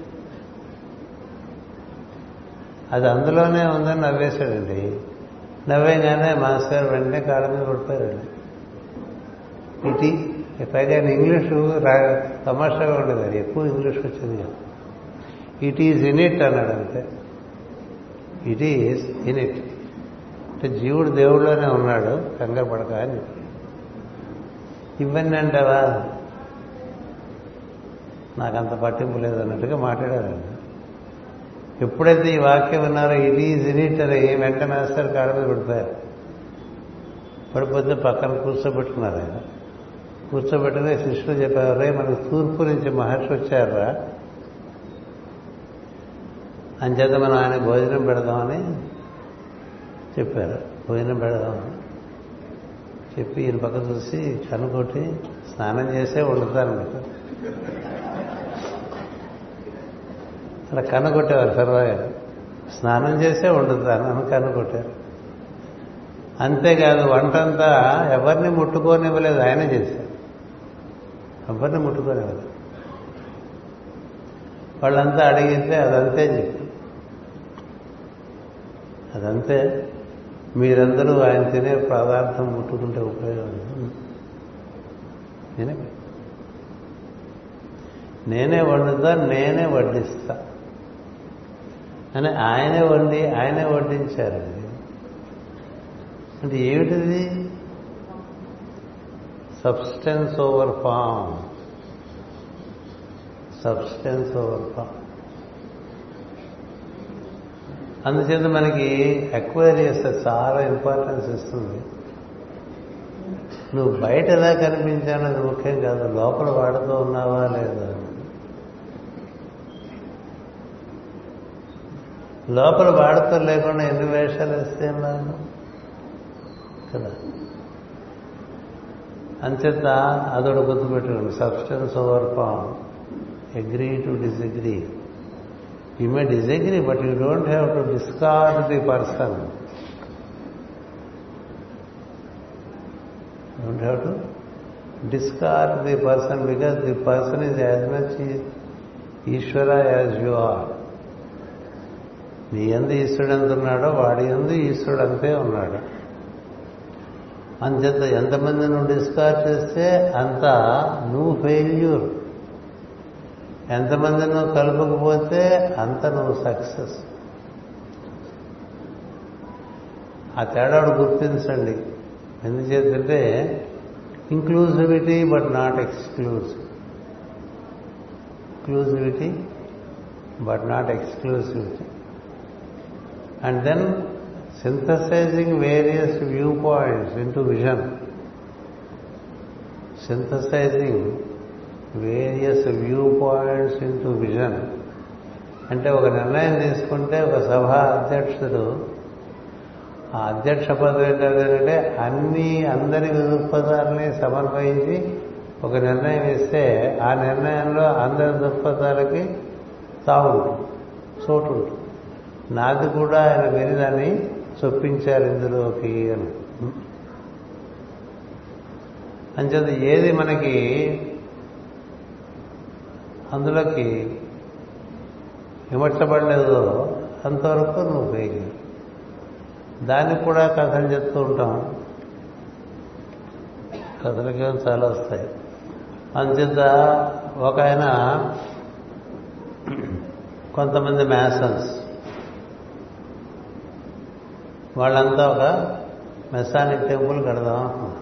అది అందులోనే ఉందని నవ్వేశాడండి. నవ్వేగానే మాస్టర్ వెంటనే కాళ్ళ మీద పడిపోయారండి ఇటీ పైగా ఇంగ్లీషు రా తమాషాగా ఉండేది అది ఎక్కువ ఇంగ్లీష్ వచ్చింది ఇట్ ఈజ్ ఇన్ ఇట్ అన్నాడు అంతే ఇట్ ఈజ్ ఇన్ ఇట్ అంటే జీవుడు దేవుడిలోనే ఉన్నాడు కంగారు పడక అని ఇవన్నీ అంటావా నాకంత పట్టింపు లేదు అన్నట్టుగా మాట్లాడారండి ఎప్పుడైతే ఈ వాక్యం విన్నారో ఇది ఈజ్ ఇన్ ఇట్ అని వెంటనే మాస్టర్ కాడ మీద పడిపోయారు పడిపోతే పక్కన కూర్చోబెట్టుకున్నారు ఆయన కూర్చోబెట్టుకుని శిష్యులు చెప్పారు రే మనకు తూర్పు నుంచి మహర్షి వచ్చారా అంచేత మనం ఆయన భోజనం పెడదామని చెప్పారు. భోజనం పెడదామని చెప్పి ఈయన పక్క చూసి కనుకొట్టి స్నానం చేసే వండుతారన్నమాట అలా కనుగొట్టేవారు సరదాగా స్నానం చేసే వండుతాను అని కనుగొట్టారు అంతేకాదు వంటంతా ఎవరిని ముట్టుకోనివ్వలేదు ఆయన చేశారు. ఎవరిని ముట్టుకోనివ్వలేదు వాళ్ళంతా అడిగితే అదంతే చెప్పి అదంతే. మీరందరూ ఆయన తినే పదార్థం ముట్టుకుంటే ఉపయోగం నేనే నేనే వండుతా నేనే వడ్డిస్తా. అని ఆయనే వండి ఆయనే వడ్డించారండి. అంటే ఏమిటిది? Substance over form substance over form అందుచేత మనకి అక్వైర్ చేస్తే చాలా ఇంపార్టెన్స్ ఇస్తుంది. నువ్వు బయట ఎలా కనిపించానది ముఖ్యం కాదు. లోపల వాడుతూ ఉన్నావా లేదా? లోపల వాడతో లేకుండా ఎన్ని వేషాలు వేస్తే కదా. అంచేత అదొక గుర్తుపెట్టుకోండి substance over form. Agree to disagree you may disagree but you don't have to discard the person don't have to discard the person because the person is as much Ishwara as you are నీ ఎందు ఈశ్వరుడు ఎంత ఉన్నాడో వాడి ఎందు ఈశ్వరుడు అంతే ఉన్నాడు. అంచేత ఎంతమంది నువ్వు డిస్కార్డ్ చేస్తే అంత నువ్వు ఫెయిల్యూర్. ఎంతమంది నువ్వు కలపకపోతే అంత నువ్వు సక్సెస్. ఆ తేడాడు గుర్తించండి. ఎందుచేతంటే inclusivity but not exclusive. inclusivity but and then synthesising various view points into vision synthesising various view points into vision అంటే ఒక నిర్ణయం తీసుకుంటే ఒక సభ అధ్యక్షుడు ఆ అధ్యక్ష పదవి ఏంటంటే అన్ని అందరి దృక్పథాలని సమన్వయించి ఒక నిర్ణయం ఇస్తే ఆ నిర్ణయంలో అందరి దృక్పథాలకి తావు చోటు నాది కూడా ఆయన విని దాన్ని చొప్పించారు ఇందులోకి అని. అంచేత ఏది మనకి అందులోకి విమర్శపడలేదో అంతవరకు నువ్వు వేగి దానికి కూడా కథలు చెప్తూ ఉంటాం. కథలకేం చాలా వస్తాయి. అంచేత ఒక ఆయన కొంతమంది మ్యాసన్స్ వాళ్ళంతా ఒక మెసానిక్ టెంపుల్ కడదాం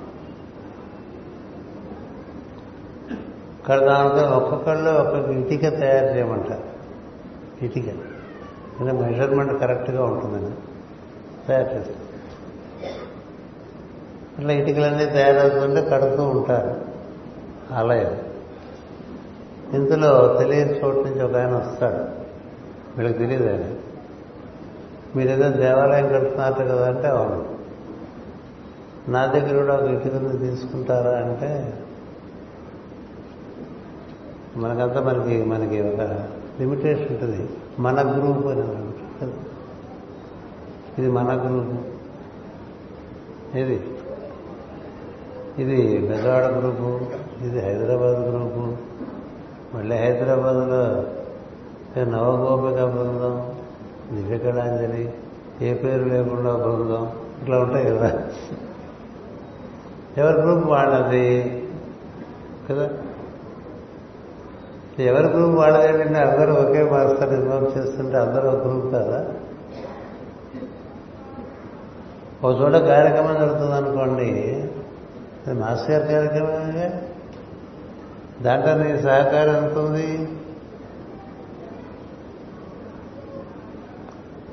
కడదాం అంటే ఒక్కొక్కళ్ళు ఒక్కొక్క ఇటుక తయారు చేయమంటారు. ఇటిక. అంటే మెజర్మెంట్ కరెక్ట్గా ఉంటుందని తయారు చేస్తారు. అట్లా ఇటుకలన్నీ తయారవుతుంటే కడుతూ ఉంటారు ఆలయం. ఇందులో తెలియని చోటు నుంచి ఒక ఆయన వస్తాడు. వీళ్ళకి తెలియదు ఆయన. మీరేదో దేవాలయం కడుతున్నారు కదా అంటే అవును. నా దగ్గర కూడా ఒక ఇటుకని తీసుకుంటారా అంటే మనకంతా మనకి మనకి ఒక లిమిటేషన్ ఉంటుంది. మన గ్రూప్ అని ఉంటుంది ఇది మన గ్రూప్ ఇది ఇది బెజవాడ గ్రూపు ఇది హైదరాబాద్ గ్రూపు మళ్ళీ హైదరాబాద్లో నవగోపిక బృందం దివ్యకళాంజలి ఏ పేరు లేకుండా బృందం? ఇట్లా ఉంటాయి కదా. ఎవరి గ్రూప్ వాళ్ళది? కదా? ఎవరి గ్రూప్ వాళ్ళదేంటంటే అందరూ ఒకే మాస్టర్ ఇన్వాల్వ్ చేస్తుంటే అందరూ ఒక గ్రూప్ కదా? ఒక చోట కార్యక్రమం జరుగుతుంది అనుకోండి. మాస్టర్ గారి కార్యక్రమమే. దాంట్లో నీ సహకారం ఎంత ఉంది?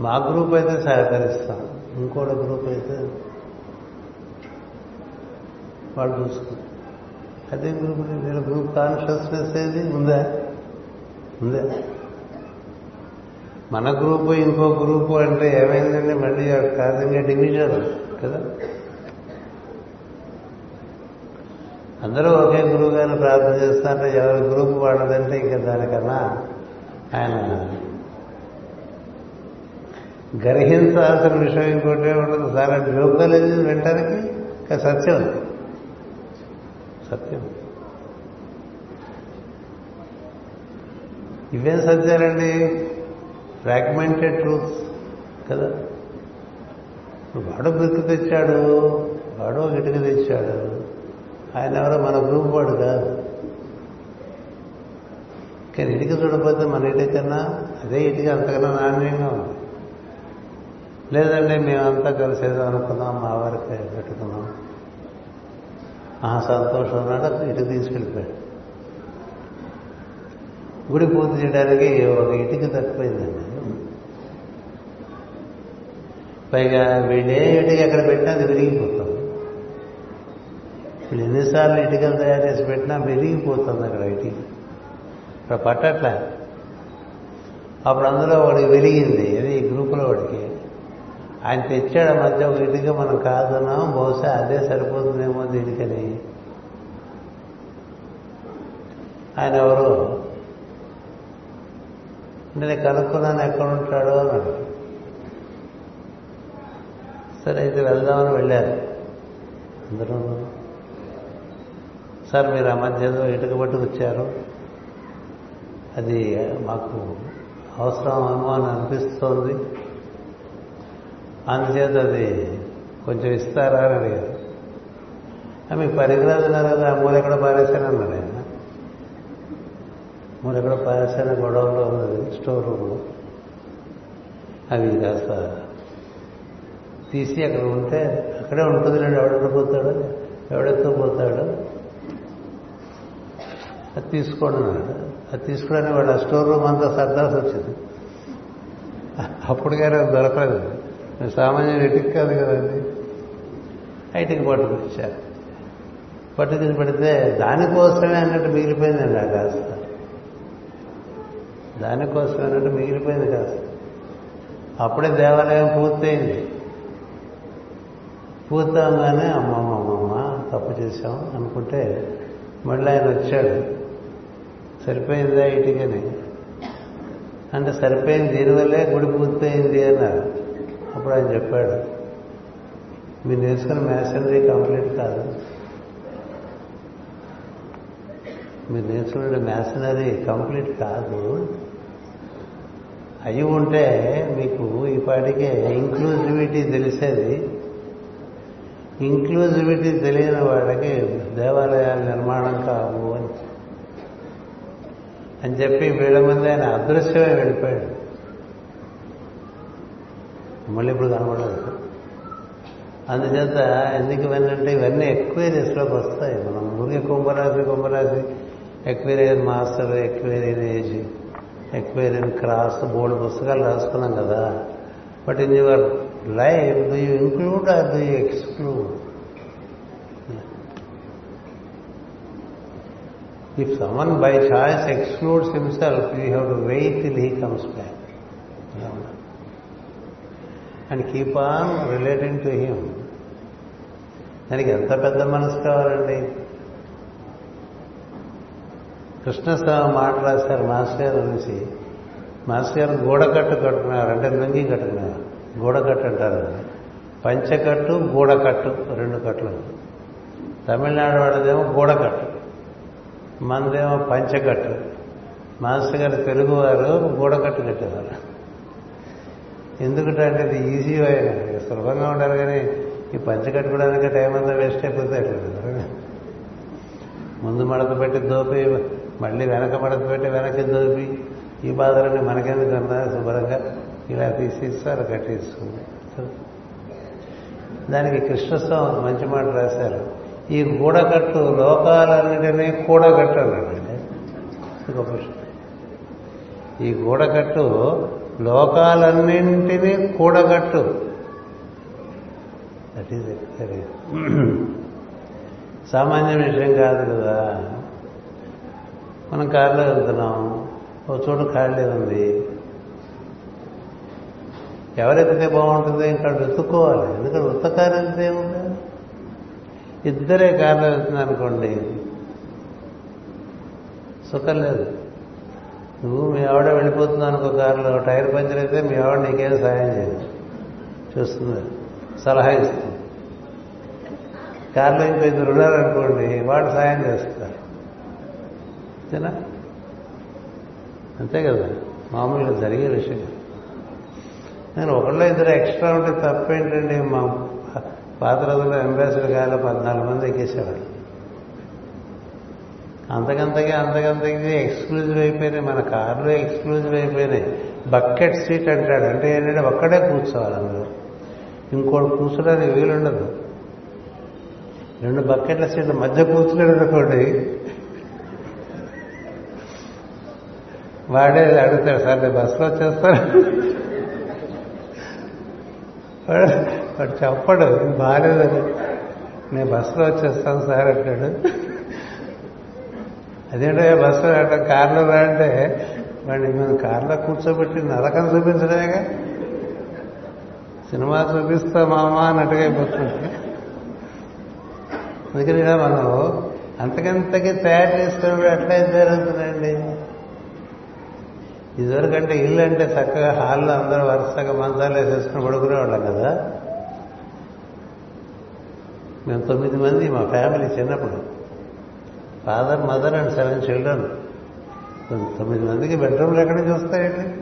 మా గ్రూప్ అయితే సహకరిస్తాం. ఇంకోటి గ్రూప్ అయితే వాళ్ళు చూసుకుంటారు అదే గ్రూప్ వీళ్ళ గ్రూప్ కాన్షియస్నెస్ ఏది? ఉందా? ఉందా? మన గ్రూపు ఇంకో గ్రూపు అంటే ఏమైందండి? మళ్ళీ కాదంగా డివిజన్ కదా? అందరూ ఒకే గురువు గారిని ప్రార్థన చేస్తారంటే ఎవరి గ్రూప్ వాడదంటే ఇంకా దానికన్నా ఆయన గ్రహించాల్సిన విషయం ఇంకోటే ఉండదు. చాలా జోకలేదు వినటానికి? ఇంకా సత్యం. సత్యం. ఇవేం సత్యాలండి? ఫ్రాగ్మెంటెడ్ ట్రూత్ కదా? వాడు బిరుకు తెచ్చాడు వాడు ఇటుక తెచ్చాడు. ఆయన ఎవరో మన గ్రూప్ వాడు కాదు. కానీ ఇటుక చూడకపోతే మన ఇటుకన్నా అదే ఇటుక అంతకన్నా నాణ్యంగా ఉంది. లేదండి మేమంతా కలిసి ఏదో అనుకున్నాం మా వారికి పెట్టుకున్నాం. ఆ సంతోషం ఉన్నాడు ఇటు తీసుకెళ్ళిపోయాడు. గుడి పూర్తి చేయడానికి ఒక ఇటుక తక్కువైందండి పైగా వీళ్ళే ఇటుక ఎక్కడ పెట్టినా అది విరిగిపోతాం వీళ్ళు ఎన్నిసార్లు ఇటుకలు తయారు చేసి పెట్టినా విరిగిపోతుంది అక్కడ ఇటుక. ఇక్కడ పట్టట్లే. అప్పుడు అందులో వాడికి వెలిగింది అది గ్రూపులో వాడికి ఆయన తెచ్చాడు మధ్య ఒక ఇటుక మనం కాదున్నాం బహుశా అదే సరిపోతుందేమో దీనికని. ఆయన ఎవరు? నేను కనుక్కున్నాను ఎక్కడ ఉంటాడో అన్నాడు. సరే అయితే వెళ్దామని వెళ్ళారు. అందరూ సార్ మీరు ఆ మధ్య ఏదో ఇటుక పట్టుకొచ్చారు అది మాకు అవసరం అనుమానం అనిపిస్తోంది. అందుచేత అది కొంచెం ఇస్తారా అని అడిగారు. "ఆ, మీకు పనికిరాదు కదా ఆ మూల ఎక్కడ పారేశాను? అన్నాడు ఆయన. మూల ఎక్కడ గొడవలో ఉన్నది స్టోర్ రూమ్లో అవి కాస్త తీసి అక్కడ ఉంటే అక్కడే ఉంటుంది లేడు ఎవడెత్తుకుపోతాడు ఎవడెత్తుకుపోతాడు అది తీసుకోండి అన్నాడు. అది తీసుకోవడానికి వాడు ఆ స్టోర్ రూమ్ అంతా సర్దాల్సి వచ్చింది. అప్పటికైనా దొరకలేదు. సామాన్యులు ఇటుక కాదు కదండి. ఐటికి పట్టుకొచ్చారు పట్టుకుని పెడితే దానికోసమే అన్నట్టు మిగిలిపోయిందండి ఆ కాస్త. దానికోసమే అన్నట్టు మిగిలిపోయింది కాస్త. అప్పుడే దేవాలయం పూర్తయింది. పూర్తవగానే అమ్మమ్మ తప్పు చేశాం అనుకుంటే మళ్ళీ ఆయన వచ్చాడు. సరిపోయిందా ఇటుకని అంటే సరిపోయింది దీనివల్లే గుడి పూర్తయింది అన్నారు. అప్పుడు ఆయన చెప్పాడు మీరు నేర్చుకున్న మ్యాసనరీ కంప్లీట్ కాదు. మీరు నేర్చుకున్న మ్యాసనరీ కంప్లీట్ కాదు. అయి ఉంటే మీకు ఈ పాటికే ఇంక్లూజివిటీ తెలిసేది. ఇంక్లూజివిటీ తెలియని వాడికి దేవాలయాల నిర్మాణం కావు అని అని చెప్పి వీళ్ళ మంది ఆయన అదృశ్యమే వెళ్ళిపోయాడు. మళ్ళీ ఇప్పుడు కనబడలేదు. అందుచేత ఎందుకు ఇవన్నీ ఇవన్నీ ఎక్వేరియస్లోకి వస్తాయి. మనం ఊరికే కుంభరాశి కుంభరాశి Aquarian master Aquarian age Aquarian cross board పుస్తకాలు రాసుకున్నాం కదా. But in your life do you include or do you exclude? If someone by choice excludes himself you have to wait till he comes back and keep on relating to him దానికి ఎంత పెద్ద మనసు కావాలండి? కృష్ణస్వామి మాట రాశారు మాస్టర్ గారు నుంచి. మాస్టర్ గారు గూడకట్టు కట్టుకున్నారు అంటే లుంగి కట్టుకున్నారు. గూడకట్టు అంటారు పంచకట్టు గూడకట్టు రెండు కట్లు. తమిళనాడు వాళ్ళదేమో గూడకట్టు మనదేమో పంచకట్టు మాస్టర్ గారు తెలుగువారు గూడకట్టు కట్టేవారు. ఎందుకంటే ఇది ఈజీ అయినా సులభంగా ఉండాలి కానీ ఈ పంచ కట్టుకోవడానికి టైం అంతా వేస్ట్ అయిపోతే అట్లా. ముందు మడత పెట్టి దోపి మళ్ళీ వెనక మడత పెట్టి వెనక్కి దోపి. ఈ బాధలన్నీ మనకెందుకు అన్నా శుభ్రంగా? ఇలా తీసి అలా కట్టేసుకుంది. దానికి కృష్ణస్వామి మంచి మాట రాశారు. ఈ గూడకట్టు లోకాలన్నిటినీ కూడగట్టు అన్నాడు గొప్ప విషయం. ఈ గూడకట్టు లోకాలన్నింటినీ కూడగట్టు. దట్ ఈజ్ సామాన్య విషయం కాదు కదా. మనం కారులో వెళ్తున్నాం. ఓ చోటు ఖాళీ ఉంది. ఎవరెక్కితే బాగుంటుంది ఇంకా వెతుక్కోవాలి. ఎందుకంటే ఉత్తకారు వెళ్తే ఇద్దరే కారులో వెళ్తున్నారు అనుకోండి సుఖం లేదు. నువ్వు మీ ఆవిడ వెళ్ళిపోతున్నావు అనుకో కారులో టైర్ పంచర్ అయితే మీ ఆవిడ నీకేం సాయం చేయదు. చూస్తుంది. సలహా ఇస్తుంది. కారులో ఇంకో ఇద్దరు ఉన్నారనుకోండి వాడు సాయం చేస్తారు. అంతేనా? అంతే కదా. మామూలుగా జరిగే విషయం నేను ఒకళ్ళు ఇద్దరు ఎక్స్ట్రా ఉంటే తప్పేంటండి? మా పాత రోజుల్లో అంబాసిడర్ గాలి పద్నాలుగు మంది ఎక్కేసేవాళ్ళు. అంతకంతకి అంతకంతకి ఎక్స్క్లూజివ్ అయిపోయినాయి. మన కార్లో ఎక్స్క్లూజివ్ అయిపోయినాయి. బకెట్ సీట్ అంటాడు. అంటే ఏంటంటే ఒక్కడే కూర్చోవాలి అందరూ ఇంకోటి కూర్చోడానికి వీలుండదు. రెండు బకెట్ల సీట్ల మధ్య కూర్చున్నాడు అనుకోండి. వాడే అడుగుతాడు సార్ నేను బస్సులో వచ్చేస్తాను. వాడు చెప్పడు బాగాలేదని. నేను బస్సులో వచ్చేస్తాను సార్ అంటాడు. అదేంటే బస్సులో అంటే కార్లో రా అంటే వాడిని మేము కార్లో కూర్చోబెట్టి నరకం చూపించడమేగా? సినిమా చూపిస్తా మామ అన్నట్టుగా అయిపోతుంది. అందుకని ఇలా మనం అంతకంతకి తయారు చేసుకున్నప్పుడు ఎట్లా జరుగుతుందండి ఇదివరకంటే ఇల్లు అంటే చక్కగా హాల్లో అందరూ వరుసగా మంచాలు వేసేసుకుని పడుకునేవాళ్ళం కదా? మేము తొమ్మిది మంది మా ఫ్యామిలీ చిన్నప్పుడు. Father mother and seven children. తొమ్మిది మందికి బెడ్రూమ్లు ఎక్కడ చూస్తాయండి?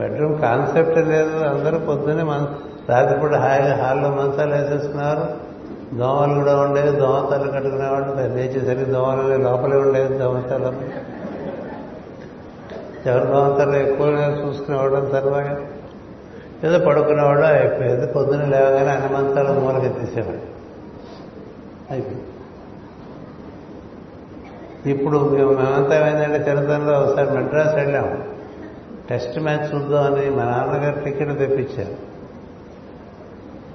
బెడ్రూమ్ కాన్సెప్ట్ లేదు. అందరూ పొద్దున్నే మన రాత్రిపూట హాయిగా హాల్లో మంచాలు వేసేస్తున్నారు. దోమలు కూడా ఉండేవి. దోమతలు కట్టుకునేవాళ్ళు. లేచేసరికి దోమలు లోపలే ఉండేవి. దోమతలు ఎవరు దోమతలు ఎక్కువగా చూసుకునేవాళ్ళం తర్వాత ఏదో పడుకునేవాడు అయిపోయేది. పొద్దున్న లేవగానే అన్ని మంచాలు మూలకి తీసేవాడు అయిపోయింది. ఇప్పుడు మేము మేమంతా ఏమైందంటే చిన్నతనంలో ఒకసారి మెడ్రాస్ వెళ్ళాం. టెస్ట్ మ్యాచ్ చూద్దామని మా నాన్నగారు టికెట్లు తెప్పించారు.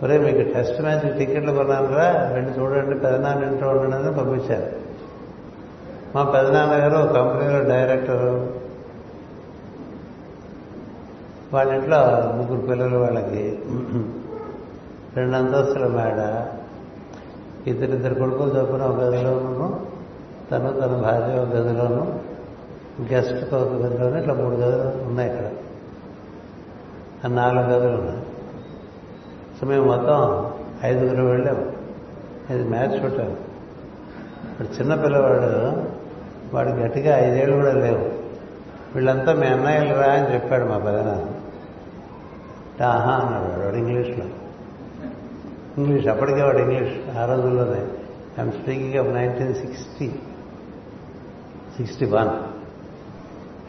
ఒరే మీకు టెస్ట్ మ్యాచ్ టికెట్లు కొన్నారా వెళ్ళి చూడండి పెదనాన్న ఇంట్లో ఉండండి పంపించారు. మా పెదనాన్నగారు ఒక కంపెనీలో డైరెక్టర్. వాళ్ళ ఇంట్లో ముగ్గురు పిల్లలు వాళ్ళకి. రెండు అంతస్తుల మేడ. ఇద్దరిద్దరు కొడుకులు చొప్పున ఒక గదిలోనూ తను తన భార్య ఒక గదిలోనూ గెస్ట్ ఒక గదిలోనూ ఇట్లా మూడు గదులు ఉన్నాయి ఇక్కడ. ఆ నాలుగు గదులు ఉన్నాయి. సో మేము మొత్తం ఐదుగురు వెళ్ళాము ఇది మ్యాచ్ పెట్టాము ఇప్పుడు చిన్న పిల్లవాడు వాడు గట్టిగా ఐదేళ్ళు కూడా లేవు. వీళ్ళంతా మీ అన్నయ్యలు రా అని చెప్పాడు మా పెదనాన్న ఆహా అన్నాడు వాడు ఇంగ్లీష్లో. ఇంగ్లీష్ అప్పటికే వాడు ఇంగ్లీష్. ఆ రోజుల్లోనే. I'm speaking of nineteen sixty. Sixty one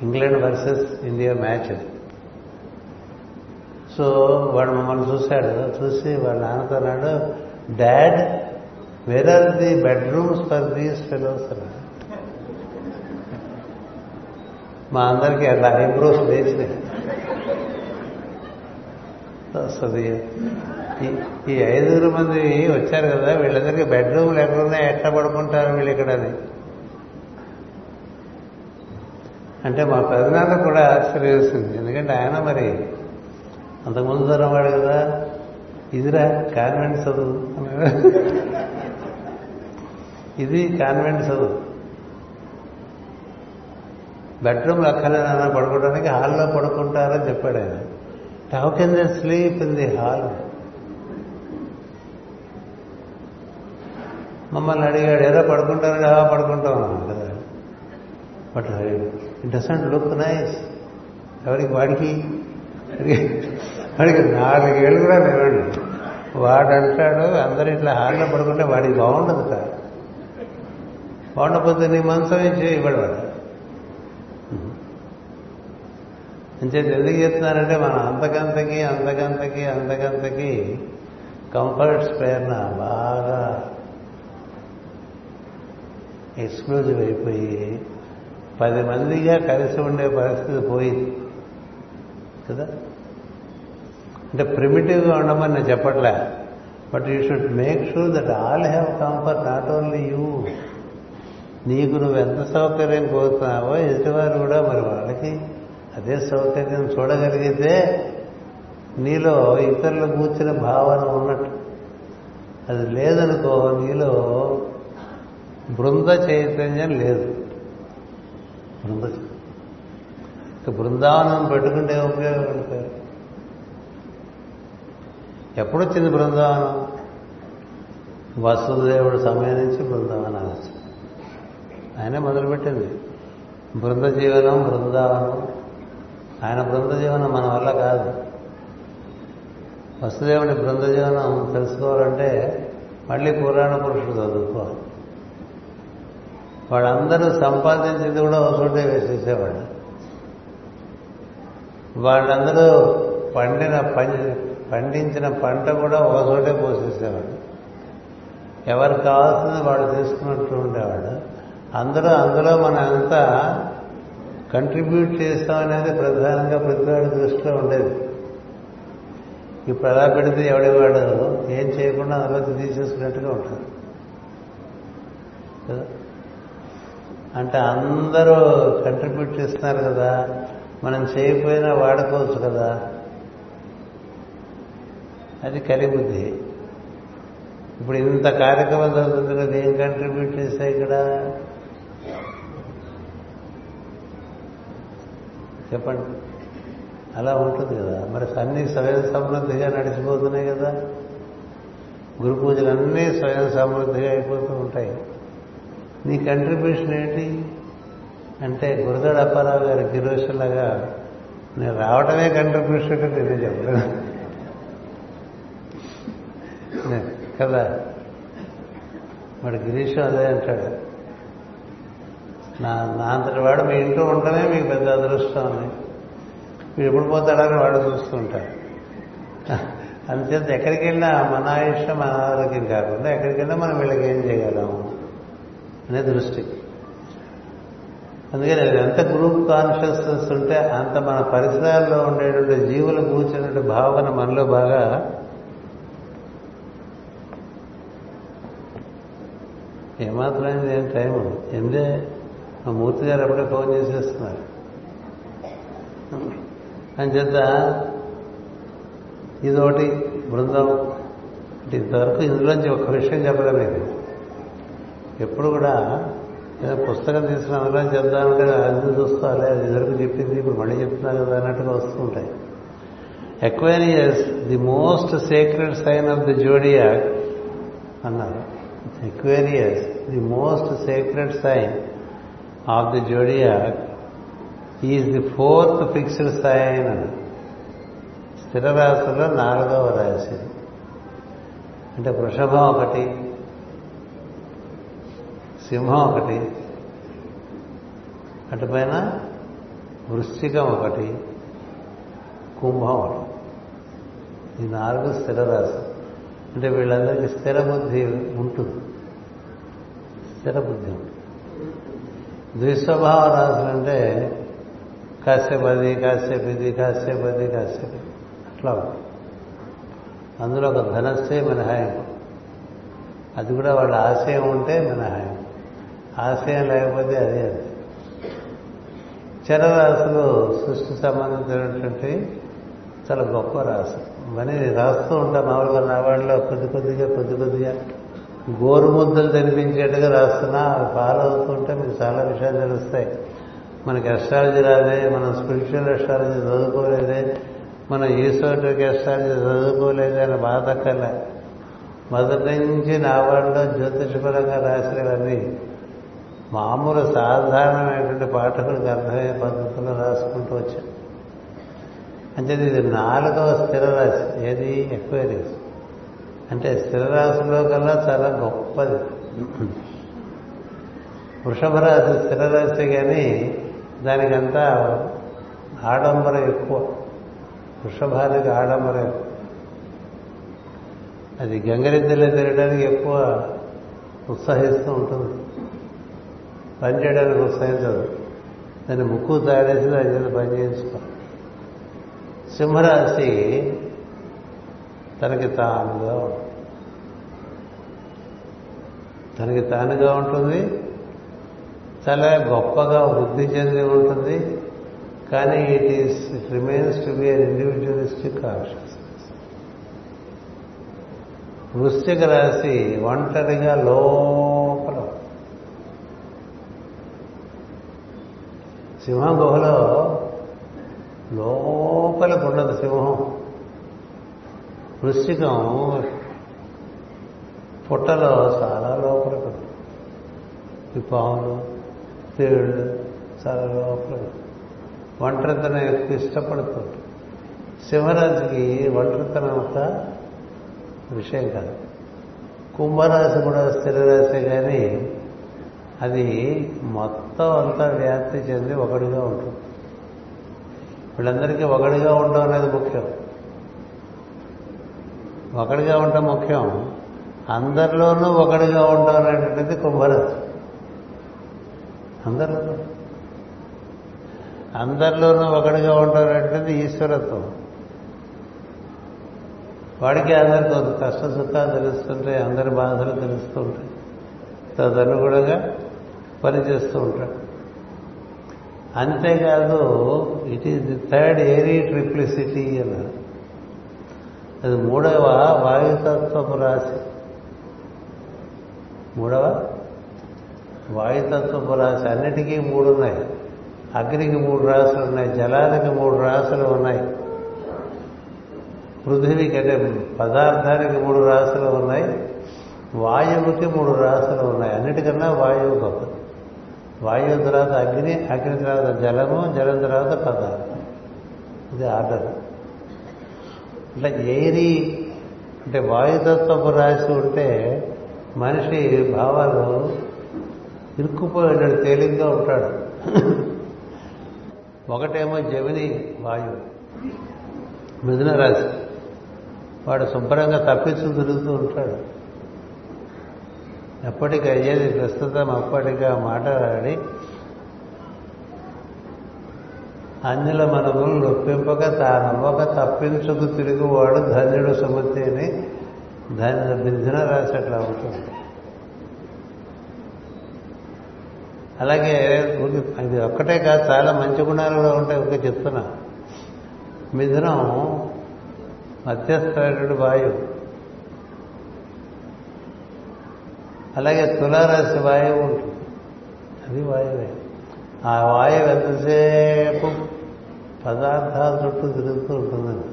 England versus India match so వాడు మమ్మల్ని చూశాడు. చూసి వాళ్ళ నాన్నతోన్నాడు dad where are the bedrooms for these fellows అన్నాడు మా అందరికీ అట్లా ఐబ్రోస్ లేచినాయి. వస్తుంది ఈ ఐదుగురు మంది వచ్చారు కదా వీళ్ళందరికీ బెడ్రూమ్లు ఎక్కడున్నాయి ఎట్లా పడుకుంటారు వీళ్ళు ఇక్కడని అంటే మా పెదనాన్న కూడా ఆశ్చర్యస్తుంది ఎందుకంటే ఆయన మరి అంతకుముందు తరవాడు కదా. ఇదిరా కాన్వెంట్ చదువు ఇది కాన్వెంట్ చదువు. బెడ్రూమ్లో అక్కర్లేదన్నా పడుకోవడానికి హాల్లో పడుకుంటారని చెప్పాడు ఆయన. How can they sleep in the hall మమ్మల్ని అడిగాడు. ఏదో పడుకుంటారు కదా పడుకుంటాం కదా. But it doesn't look nice ఎవరికి వాడికి? వాడికి నాలుగేళ్ళు కూడా లేవండి వాడంటాడు అందరూ ఇట్లా హాల్లో పడుకుంటే వాడికి బాగుండదు కాదు. బాగుండకపోతే నీ మంచం ఇచ్చి ఇవ్వడు వాడు. అంచేది ఎందుకు చెప్తున్నారంటే మనం అంతకంతకి అంతకంతకి అంతకంతకి కంఫర్ట్స్ ప్రేరణ బాగా ఎక్స్క్లూజివ్ అయిపోయి పది మందిగా కలిసి ఉండే పరిస్థితి పోయింది కదా? అంటే ప్రిమిటివ్గా ఉండమని నేను చెప్పట్లే. But you should make sure that all have comfort not only you నీకు నువ్వు ఎంత సౌకర్యం కోరుతున్నావో ఎదుటివారు కూడా మరి వాళ్ళకి అదే సౌకర్యం చూడగలిగితే నీలో ఇతరులు కూర్చిన భావన ఉన్నట్టు. అది లేదనుకో నీలో బృంద చైతన్యం లేదు. బృంద బృందావనం పెట్టుకుంటే ఉపయోగం ఎప్పుడు ఎప్పుడొచ్చింది బృందావనం? వసుదేవుడు సమయం నుంచి బృందావనం వచ్చింది ఆయనే మొదలుపెట్టింది. బృంద జీవనం బృందావనం. ఆయన బృంద జీవనం మన వల్ల కాదు. వసుదేవుని బృంద జీవనం తెలుసుకోవాలంటే మళ్ళీ పురాణ పురుషుడు చదువుకోవాలి. వాళ్ళందరూ సంపాదించింది కూడా ఒక చోటే వేసేసేవాడు వాళ్ళందరూ పండిన పండించిన పంట కూడా ఒక చోటే పోసేసేవాడు ఎవరు కావాల్సింది వాడు తీసుకున్నట్టు ఉండేవాడు అందరూ అందులో మనం ఎంత కంట్రిబ్యూట్ చేస్తామనేది ప్రధానంగా ప్రతివాడి దృష్టిలో ఉండేది. ఇప్పుడు ఎలా పెడితే ఎవడేవాడు ఏం చేయకుండా అందులో తీసేసుకున్నట్టుగా ఉంటుంది కదా అంటే అందరూ కంట్రిబ్యూట్ చేస్తున్నారు కదా. మనం చేయకపోయినా వాడుకోవచ్చు కదా. అది కలిబుద్ధి. ఇప్పుడు ఇంత కార్యక్రమం జరుగుతుంది కదా ఏం కంట్రిబ్యూట్ చేశాయి ఇక్కడ? చెప్పండి. అలా ఉంటుంది కదా. మరి అన్ని స్వయం సమృద్ధిగా నడిచిపోతున్నాయి కదా. గురు పూజలు అన్నీ స్వయం సమృద్ధిగా అయిపోతూ ఉంటాయి. నీ కంట్రిబ్యూషన్ ఏంటి? అంటే గురుదడు అప్పారావు గారి గిరోషలాగా నేను రావటమే కంట్రిబ్యూషన్ అంటే నేనే చెప్పలేదు కదా? వాడు గిరీషం అదే అంటాడు. నా నా అంతటి వాడు మీ ఇంట్లో ఉండటమే మీకు పెద్ద అదృష్టం అని. మీరు ఎప్పుడు పోతాడని వాడు చూస్తూ ఉంటాడు. అందుచేత ఎక్కడికి వెళ్ళినా మన ఆయుష్యం మన ఆరోగ్యం కాకుండా ఎక్కడికి వెళ్ళినా మనం వీళ్ళకి ఏం చేయగలం? అనే దృష్టి. అందుకని ఎంత గ్రూప్ కాన్షియస్నెస్ ఉంటే అంత మన పరిసరాల్లో ఉండేటువంటి జీవులు కూర్చున్నటువంటి భావన మనలో బాగా ఏమాత్రమైంది ఏం టైం ఎందే మా మూర్తి గారు అప్పుడే ఫోన్ చేసేస్తున్నారు. అని చేత ఇదొకటి బృందం. ఇంతవరకు ఇందులోంచి ఒక విషయం చెప్పలేదు ఎప్పుడు కూడా ఏదో పుస్తకం తీసుకుని అందులో చెప్దామంటే అది చూసుకోవాలి అది ఇదివరకు చెప్పింది ఇప్పుడు మళ్ళీ చెప్తున్నా కదా అన్నట్టుగా వస్తుంటాయి. Aquarius the most secret sign of the zodiac అన్నారు. Aquarius the most secret sign of the zodiac is the fourth fixed sign అని స్థిర రాశుల్లో నాలుగవ రాశి. అంటే వృషభం ఒకటి సింహం ఒకటి అటుపైన వృశ్చికం ఒకటి కుంభం ఒకటి. ఈ నాలుగు స్థిర రాశి అంటే వీళ్ళందరికీ స్థిర బుద్ధి ఉంటుంది. స్థిర బుద్ధి ఉంటుంది. ద్విస్వభావ రాశులు అంటే కాసేపు అది కాసేపు ఇది కాసేపు అది కాసేపు ఇది. అట్లా ఉంటుంది. అందులో ఒక ధనస్సే మినహాయింపు. అది కూడా వాళ్ళ ఆశయం ఉంటే మినహాయింపు. ఆశయం లేకపోతే అదే అది చరరాశులు సృష్టి సంబంధించినటువంటి చాలా గొప్ప రాశి. అని రాస్తూ ఉంటాం మామూలుగా నా వాళ్ళలో కొద్ది కొద్దిగా కొద్ది కొద్దిగా. గోరుముద్దలు తినిపించేట్టుగా రాస్తున్నా అవి ఫాలో అవుతుంటే మీకు చాలా విషయాలు తెలుస్తాయి. మనకి అస్ట్రాలజీ రాదే మనం స్పిరిచువల్ అస్ట్రాలజీ చదువుకోలేదే మనం ఈశ్వరుడికి అస్ట్రాలజీ చదువుకోలేదే అని బాధ కల. మొదటి నుంచి నా వాళ్ళలో జ్యోతిషపరంగా రాసినవన్నీ మామూలు సాధారణమైనటువంటి పాఠకులకు అర్థమయ్యే పద్ధతిలో రాసుకుంటూ వచ్చాను అంటే ఇది నాలుగవ స్థిర రాశి ఏది? ఎక్వైరీస్ అంటే స్థిర రాశిలో కల్లా చాలా గొప్పది. వృషభ రాశి స్థిర రాశి కానీ దానికంతా ఆడంబరం ఎక్కువ. వృషభానికి ఆడంబరం. ఎక్కువ అది గంగరెద్దులో తిరగడానికి ఎక్కువ ఉత్సాహిస్తూ ఉంటుంది. పని చేయడానికి ఉత్సాహించదు దాన్ని ముక్కు తాడేసి దాని చేత పని చేయించుకో. సింహరాశి తనకి తానుగా తనకి తానుగా ఉంటుంది. చాలా గొప్పగా వృద్ధి చెంది ఉంటుంది. కానీ it is it remains to be an individualistic conscious వృశ్చిక రాశి ఒంటరిగా లోపల సింహం గుహలో లోపలికి ఉండదు సింహం. వృశ్చికం పుట్టలో చాలా లోపలికి ఈ పాములు తేళ్ళు చాలా లోపల ఒంటరితనం ఎక్కువ ఇష్టపడుతుంది. సింహరాజుకి ఒంటరితనం అంత విషయం కాదు. కుంభరాశి కూడా స్థిరరాశి కానీ అది మొత్తం అంతా వ్యాప్తి చెంది ఒకటిగా ఉంటుంది. వీళ్ళందరికీ ఒకటిగా ఉండడం అనేది ముఖ్యం. ఒకటిగా ఉండటం ముఖ్యం. అందరిలోనూ ఒకటిగా ఉండడం అనేటువంటిది కుంభరాశి అందరిలోనూ. అందరిలోనూ ఒకటిగా ఉండడం అనేటువంటిది ఈశ్వరత్వం. వాడికి అందరికీ కష్ట సుఖాలు తెలుస్తుంటాయి అందరి బాధలు తెలుస్తుంటాయి. తదనుగుణంగా పనిచేస్తూ ఉంటాడు. అంతేకాదు it is the third airy triplicity అన్నారు. అది మూడవ వాయుతత్వపు రాశి. మూడవ వాయుతత్వపు రాశి. అన్నిటికీ మూడు ఉన్నాయి. అగ్నికి మూడు రాసులు ఉన్నాయి. జలానికి మూడు రాసులు ఉన్నాయి. పృథివీకి అంటే పదార్థానికి మూడు రాసులు ఉన్నాయి. వాయువుకి మూడు రాసులు ఉన్నాయి. అన్నిటికన్నా వాయువు గొప్పది. వాయువు తర్వాత అగ్ని అగ్ని తర్వాత జలము జలం తర్వాత పదార్థం. ఇది ఆర్డర్. ఇట్లా ఏరి అంటే వాయుతత్వపు రాసి ఉంటే మనిషి భావాలు ఇరుక్కుపోయాడు తేలిగ్గా ఉంటాడు. ఒకటేమో జమిని వాయువు. మిథున రాశి. వాడు శుభ్రంగా తప్పిస్తూ తిరుగుతూ ఉంటాడు. ఎప్పటికి అయ్యేది ప్రస్తుతం అప్పటిగా మాట్లాడి అన్యుల మనములు నొప్పింపక తానవ్వక తప్పించుకు తిరుగువాడు ధన్యుడు సుమతి అని ధన్య మిథున రాశి అట్లా ఉంటుంది. అలాగే ఇది ఒక్కటే కాదు చాలా మంచి గుణాలు కూడా ఉంటాయి ఒక చెప్తున్నా. మిథునం మధ్యస్థమైనటువంటి వాయువు. అలాగే తులారాశి వాయువు ఉంటుంది. అది వాయువే. ఆ వాయువు ఎంతసేపు పదార్థాల చుట్టూ తిరుగుతూ ఉంటుందండి.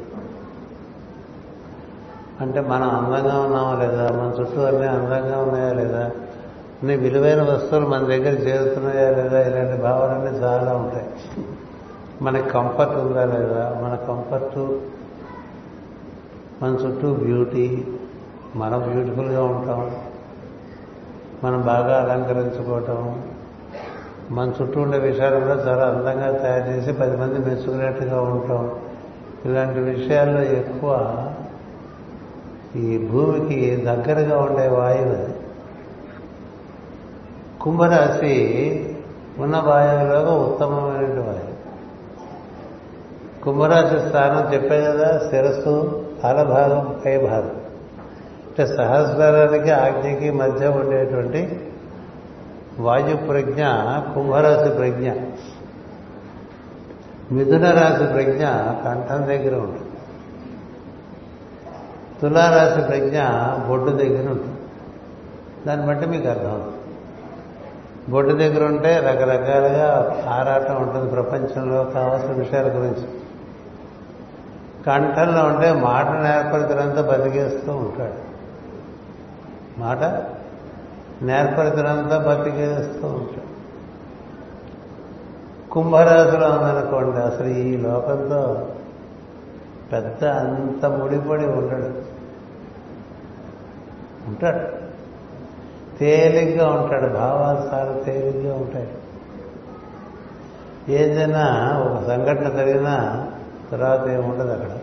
అంటే మనం అందంగా ఉన్నామా లేదా? మన చుట్టూ అన్నీ అందంగా ఉన్నాయా లేదా? అన్ని విలువైన వస్తువులు మన దగ్గర చేరుతున్నాయా లేదా? ఇలాంటి భావాలన్నీ చాలా ఉంటాయి. మనకి కంఫర్ట్ ఉందా లేదా? మన కంఫర్ట్ మన చుట్టూ బ్యూటీ మనం బ్యూటిఫుల్గా ఉంటాం. మనం బాగా అలంకరించుకోవటం మన చుట్టూ ఉండే విషయాలు కూడా చాలా అందంగా తయారు చేసి పది మంది మెచ్చుకునేట్టుగా ఉంటాం ఇలాంటి విషయాల్లో ఎక్కువ ఈ భూమికి దగ్గరగా ఉండే వాయువు అది. కుంభరాశి ఉన్న వాయువులో ఉత్తమమైన వాయువు. కుంభరాశి స్థానం చెప్పే కదా శిరస్సు భాగం పై భాగం అంటే సహస్రానికి ఆజ్ఞకి మధ్య ఉండేటువంటి వాయు ప్రజ్ఞ కుంభరాశి ప్రజ్ఞ మిథున రాశి ప్రజ్ఞ కంఠం దగ్గర ఉంటుంది తులారాశి ప్రజ్ఞ బొడ్డు దగ్గర ఉంటుంది దాన్ని బట్టి మీకు అర్థం బొడ్డు దగ్గర ఉంటే రకరకాలుగా ఆరాటం ఉంటుంది ప్రపంచంలో కావాల్సిన విషయాల గురించి. కంఠంలో ఉంటే మాట నేర్పరితనంతా బతికేస్తూ ఉంటాడు. మాట నేర్పరితనంతా బతికేస్తూ ఉంటాడు. కుంభరాశిలో ఉందనుకోండి అసలు ఈ లోకంతో పెద్ద అంత ముడిపడి ఉండడు. ఉంటాడు. తేలిగ్గా ఉంటాడు. భావాలు చాలా తేలిగ్గా ఉంటాయి. ఏదైనా ఒక సంఘటన జరిగినా తర్వాత ఏముండదు అక్కడ.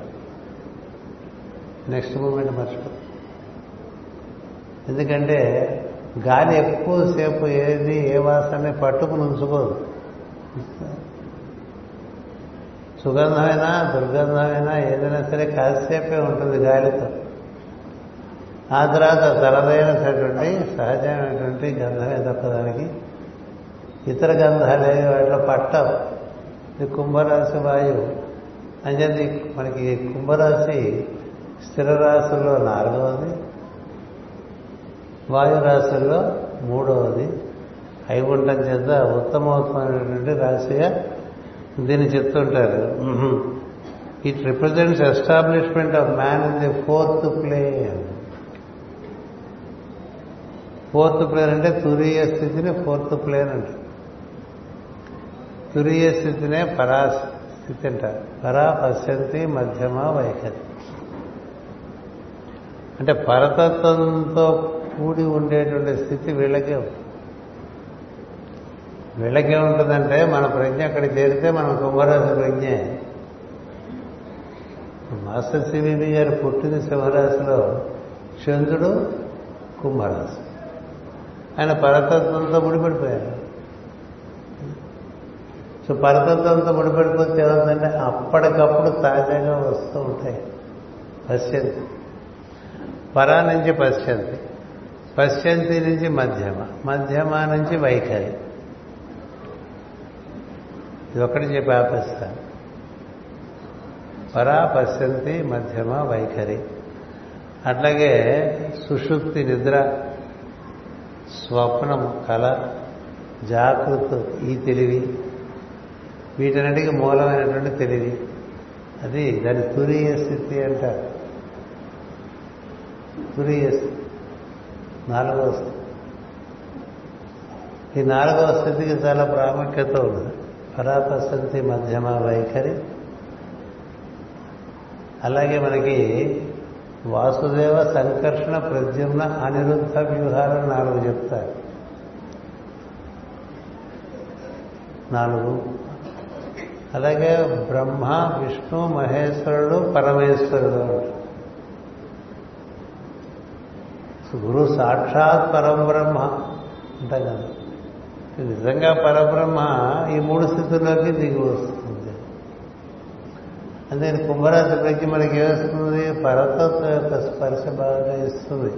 నెక్స్ట్ మూమెంట్ మర్చిపో ఎందుకంటే గాలి ఎక్కువసేపు ఏది ఏ వాసన పట్టుకుని ఉంచుకోదు. సుగంధమైనా దుర్గంధమైనా ఏదైనా సరే కాసేపే ఉంటుంది గాలితో. ఆ తర్వాత తలదైనటువంటి సహజమైనటువంటి గంధమే తప్ప దానికి ఇతర గంధాలే వాటిలో పట్టవు. ఇది కుంభరాశి వాయువు అంచేది మనకి కుంభరాశి స్థిర రాశుల్లో నాలుగవది వాయు రాశుల్లో మూడవది. అయి ఉండటం చేత ఉత్తమోత్తమైనటువంటి రాశిగా దీన్ని చెప్తుంటారు. It represents establishment of man in the fourth plane fourth plane అంటే తురీయ స్థితిని ఫోర్త్ ప్లేన్ అంటారు తురీయ స్థితినే పరాస్థితి అంటారు పరా పశ్యంతి మధ్యమ వైఖరి. అంటే పరతత్వంతో కూడి ఉండేటువంటి స్థితి వీళ్ళకే వీళ్ళకే ఉంటుందంటే మన ప్రజ్ఞ అక్కడ చేరితే మనం కుంభరాశి ప్రజ్ఞే. మాస్టర్ సివివి గారు పుట్టిన సింహరాశిలో చంద్రుడు కుంభరాశి. ఆయన పరతత్వంతో ముడిపడిపోయారు. సో పరతత్వంతో ముడిపడిపోతే ఏమవుతుందంటే అప్పటికప్పుడు తాజాగా వస్తూ ఉంటాయి. పశ్చంతి పరా నుంచి పశ్చంతి పశ్చంతి నుంచి మధ్యమ మధ్యమ నుంచి వైఖరి. ఇది ఒకటి చెప్పి ఆపేస్తాను. పరా పశ్యంతి మధ్యమ వైఖరి. అట్లాగే సుషుప్తి నిద్ర స్వప్నం కళ జాగృత ఈ తెలివి. వీటన్నిటికీ మూలమైనటువంటి తెలివి. అది దాని తురీయ స్థితి అంటారు. తురీయ స్థితి. నాలుగవ స్థితి. ఈ నాలుగవ స్థితికి చాలా ప్రాముఖ్యత ఉంది. పరాపస్థితి మధ్యమ వైఖరి. అలాగే మనకి వాసుదేవ సంకర్షణ ప్రద్యుమ్న అనిరుద్ధ వ్యూహాలను నాలుగు చెప్తారు. నాలుగు. అలాగే బ్రహ్మ విష్ణు మహేశ్వరుడు పరమేశ్వరుడు గురు సాక్షాత్ పరబ్రహ్మ అంటాం కదా. నిజంగా పరబ్రహ్మ ఈ మూడు స్థితుల్లోకి దిగి వస్తుంది. అందుకని కుంభరాశి ప్రజ్ఞ మనకి ఏమిస్తుంది పరతత్వం యొక్క స్పర్శ బాగా ఇస్తుంది.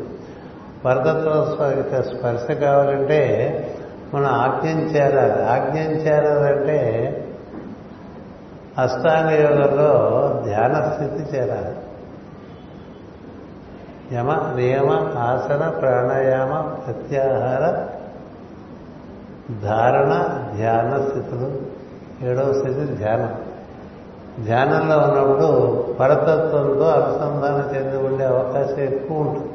పరతత్వ యొక్క స్పర్శ కావాలంటే మనం ఆజ్ఞం చేరాలి. ఆజ్ఞం చేరాలంటే అష్టాంగ యోగంలో ధ్యాన స్థితి చేరాలి. యమ నియమ ఆసన ప్రాణాయామ ప్రత్యాహార ధారణ ధ్యాన స్థితులు. ఏడవ స్థితి ధ్యానం. ధ్యానంలో ఉన్నప్పుడు పరతత్వంతో అనుసంధానం చెంది ఉండే అవకాశం ఎక్కువ ఉంటుంది.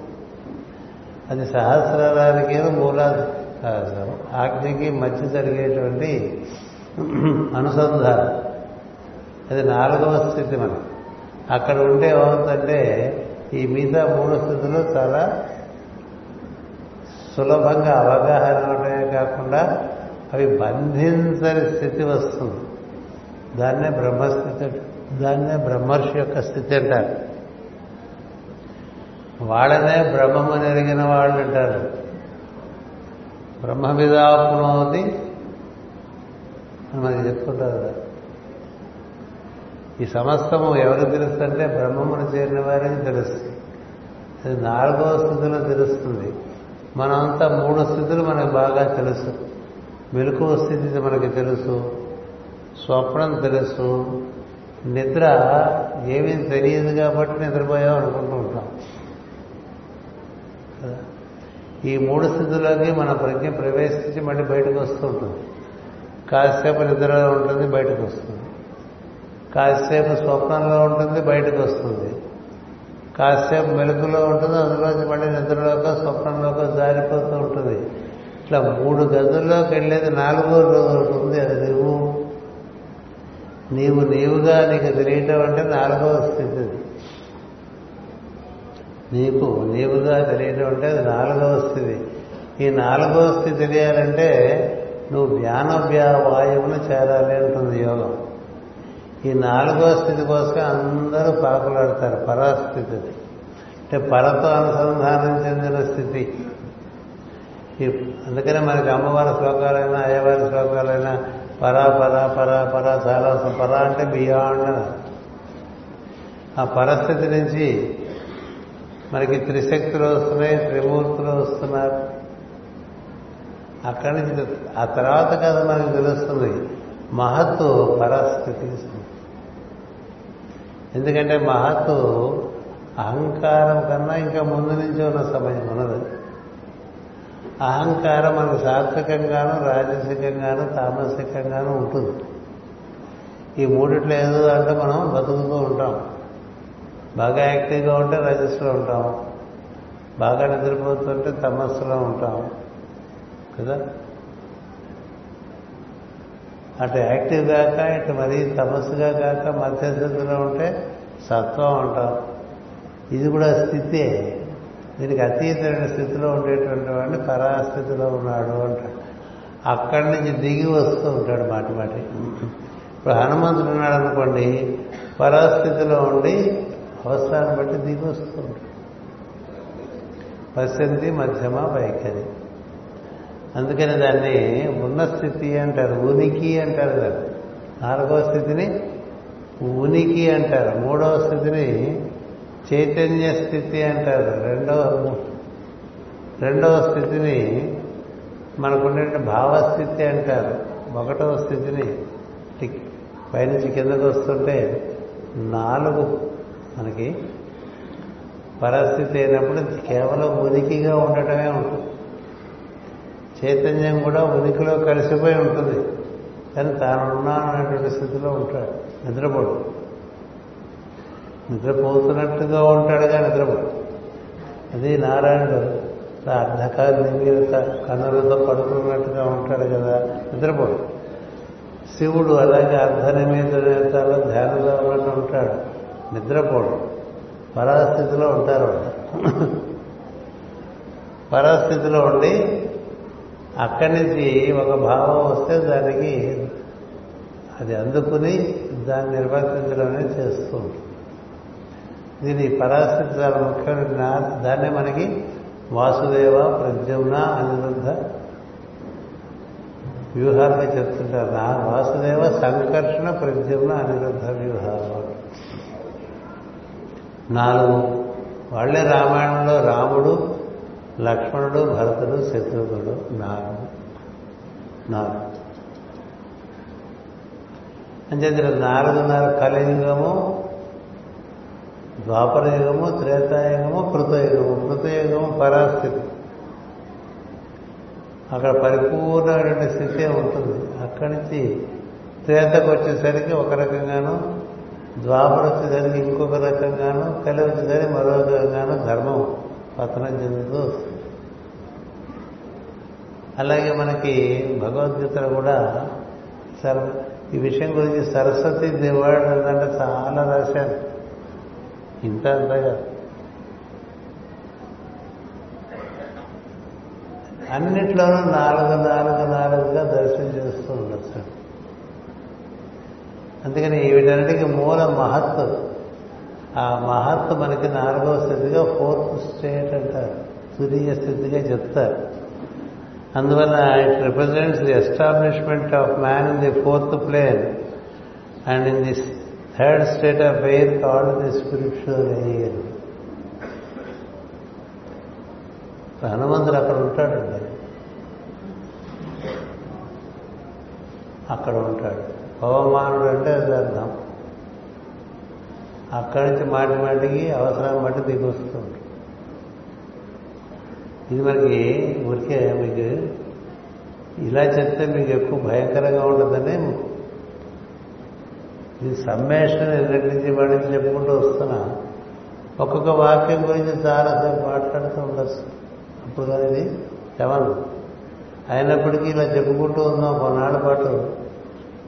అది సహస్రానికి మూలాధారం ఆజ్ఞకి మధ్య జరిగేటువంటి అనుసంధానం. అది నాలుగవ స్థితి మనం అక్కడ ఉంటే ఏమవుతుందంటే ఈ మిగతా మూడు స్థితులు చాలా సులభంగా అవగాహన ఉంటాయి కాకుండా అవి బంధించని స్థితి వస్తుంది. దాన్నే బ్రహ్మస్థితి దాన్నే బ్రహ్మర్షి యొక్క స్థితి అంటారు. వాళ్ళనే బ్రహ్మము ఎరిగిన వాళ్ళు అంటారు. బ్రహ్మ విదాపునోది అని మనకి చెప్పుకుంటారు కదా. ఈ సమస్తము ఎవరికి తెలుస్తుంటే బ్రహ్మమును చేరిన వారికి తెలుస్తుంది. అది నాలుగవ స్థితిలో తెలుస్తుంది. మనమంతా మూడు స్థితులు మనకు బాగా తెలుసు. మెలకువ స్థితి మనకి తెలుసు. స్వప్నం తెలుసు. నిద్ర ఏమీ తెలియదు కాబట్టి నిద్రపోయాం అనుకుంటూ ఉంటాం. ఈ మూడు స్థితుల్లోకి మన ప్రజ్ఞ ప్రవేశించి మళ్ళీ బయటకు వస్తూ ఉంటుంది. కాసేపు నిద్రలో ఉంటుంది బయటకు వస్తుంది. కాసేపు స్వప్నంలో ఉంటుంది బయటకు వస్తుంది. కాసేపు మెలుగులో ఉంటుంది అందులోంచి మళ్ళీ నిద్రలోక స్వప్నంలోక జారిపోతూ ఉంటుంది. ఇట్లా మూడు గదుల్లోకి వెళ్ళేది నాలుగో రోజు ఉంటుంది అది నువ్వు నీవు నీవుగా నీకు తెలియటం అంటే నాలుగవ స్థితి నీకు నీవుగా తెలియటం అంటే అది నాలుగవ స్థితి. ఈ నాలుగవ స్థితి తెలియాలంటే నువ్వు ధ్యానవ్యా వాయువును చేరాలి అంటుంది యోగం. ఈ నాలుగో స్థితి కోసం అందరూ పాకులాడతారు పరాస్థితి అంటే పరతో అనుసంధానం చెందిన స్థితి. అందుకనే మనకి అమ్మవారి శ్లోకాలైనా అయ్యవారి శ్లోకాలైనా పరా పరా పరా పరా చాలా పరా అంటే బియాండ్ ఆ పరిస్థితి నుంచి మనకి త్రిశక్తులు వస్తున్నాయి త్రిమూర్తులు వస్తున్నారు. అక్కడి నుంచి ఆ తర్వాత కదా మనకి తెలుస్తుంది. మహత్తు పరస్థితి ఎందుకంటే మహత్తు అహంకారం కన్నా ఇంకా ముందు నుంచి ఉన్న సమయం ఉన్నది. అహంకారం మనకు సాత్వికంగాను రాజసికంగాను తామసికంగాను ఉంటుంది. ఈ మూడిట్లో ఏదో అంటే మనం బతుకుతూ ఉంటాం. బాగా యాక్టివ్గా ఉంటే రజస్సులో ఉంటాం. బాగా నిద్రపోతుంటే తమస్సులో ఉంటాం. కదా? అటు యాక్టివ్ కాక ఇటు మరీ తమస్సుగా కాక మధ్యస్థితిలో ఉంటే సత్వం ఉంటాం ఇది కూడా స్థితే. దీనికి అతీతమైన స్థితిలో ఉండేటువంటి వాడిని పరాస్థితిలో ఉన్నాడు అంటాడు అక్కడి నుంచి దిగి వస్తూ ఉంటాడు మాటి మాటి. ఇప్పుడు హనుమంతుడు ఉన్నాడు అనుకోండి పరాస్థితిలో ఉండి అవసరాన్ని బట్టి దిగి వస్తూ ఉంటాడు. పశ్చంతి మధ్యమ వైఖరి. అందుకని దాన్ని ఉన్న స్థితి అంటారు ఉనికి అంటారు దాన్ని. నాలుగవ స్థితిని ఉనికి అంటారు మూడవ స్థితిని చైతన్య స్థితి అంటారు. రెండవ రెండవ స్థితిని మనకుండే భావస్థితి అంటారు. ఒకటవ స్థితిని పైనుంచి కిందకు వస్తుంటే నాలుగు మనకి పరస్థితి అయినప్పుడు కేవలం ఉనికిగా ఉండటమే ఉంటుంది. చైతన్యం కూడా ఉనికిలో కలిసిపోయి ఉంటుంది. కానీ తాను అనేటువంటి స్థితిలో ఉంటాడు. నిద్రపోడు. నిద్రపోతున్నట్టుగా ఉంటాడుగా నిద్రపోడు. అది నారాయణుడు అర్ధకాల నిమీరత కన్నులతో పడుకున్నట్టుగా ఉంటాడు కదా నిద్రపోడు. శివుడు అలాగే అర్ధ నిమీరతలో ధ్యానంలో ఉన్నట్టు ఉంటాడు. నిద్రపోడు. పరాస్థితిలో ఉంటారు వాళ్ళు. పరాస్థితిలో ఉండి అక్కడి నుంచి ఒక భావం వస్తే దానికి అది అందుకుని దాన్ని నిర్వర్తించడమే చేస్తూ ఉంటుంది. దీని పరాస్థితి చాలా ముఖ్యమైన దాన్నే మనకి వాసుదేవ ప్రద్యుమ్న అనిరుద్ధ వ్యూహాలుగా చెప్తుంటారు. నా వాసుదేవ సంకర్షణ ప్రద్యుమ్న అనిరుద్ధ వ్యూహాలు. నాలుగు. వాళ్ళే రామాయణంలో రాముడు లక్ష్మణుడు భరతుడు శత్రుఘ్నుడు నాలుగు నారదు అంచేత నాలుగున్నర కలియుగము ద్వాపరయుగము త్రేతాయుగము కృతయుగము. కృతయుగము పరాస్థితి అక్కడ పరిపూర్ణమైనటువంటి స్థితి ఉంటుంది. అక్కడి నుంచి త్రేతకు వచ్చేసరికి ఒక రకంగాను ద్వాపర వచ్చేసరికి ఇంకొక రకంగాను కలి వచ్చేసరికి మరో రకంగాను ధర్మం పతనం చెందుతూ అలాగే మనకి భగవద్గీతలో కూడా సర ఈ విషయం గురించి సరస్వతి దేవాడు అంటే చాలా రాశాను ఇంత అంతగా అన్నిట్లోనూ నాలుగు నాలుగు నాలుగుగా దర్శనం చేస్తూ ఉండొచ్చు. అందుకని వీటన్నిటికీ మూల మహత్తు. ఆ మహత్తు మనకి నాలుగవ స్థితిగా ఫోర్త్ స్టేట్ అంటారు తురియ స్థితిగా చెప్తారు. అందువల్ల it represents the establishment of man in the fourth plane and in the third state of air called the spiritual air హనుమంతుడు అక్కడ ఉంటాడండి. అక్కడ ఉంటాడు. పవమానుడు అంటే అది అర్థం. అక్కడి నుంచి మాటి మాటికి అవసరాన్ని బట్టి దిగొస్తుంది ఇది మనకి ఊరికే మీకు ఇలా చెప్తే మీకు ఎక్కువ భయంకరంగా ఉంటుందని ఇది సమ్మేషన్ ఎన్నటి నుంచి వాడి నుంచి చెప్పుకుంటూ వస్తున్నా. ఒక్కొక్క వాక్యం గురించి చాలాసేపు మాట్లాడుతూ ఉండొచ్చు. అప్పుడు కానీ ఇది చవను అయినప్పటికీ ఇలా చెప్పుకుంటూ ఉన్నాం కొన్నాళ్ళ పాటు.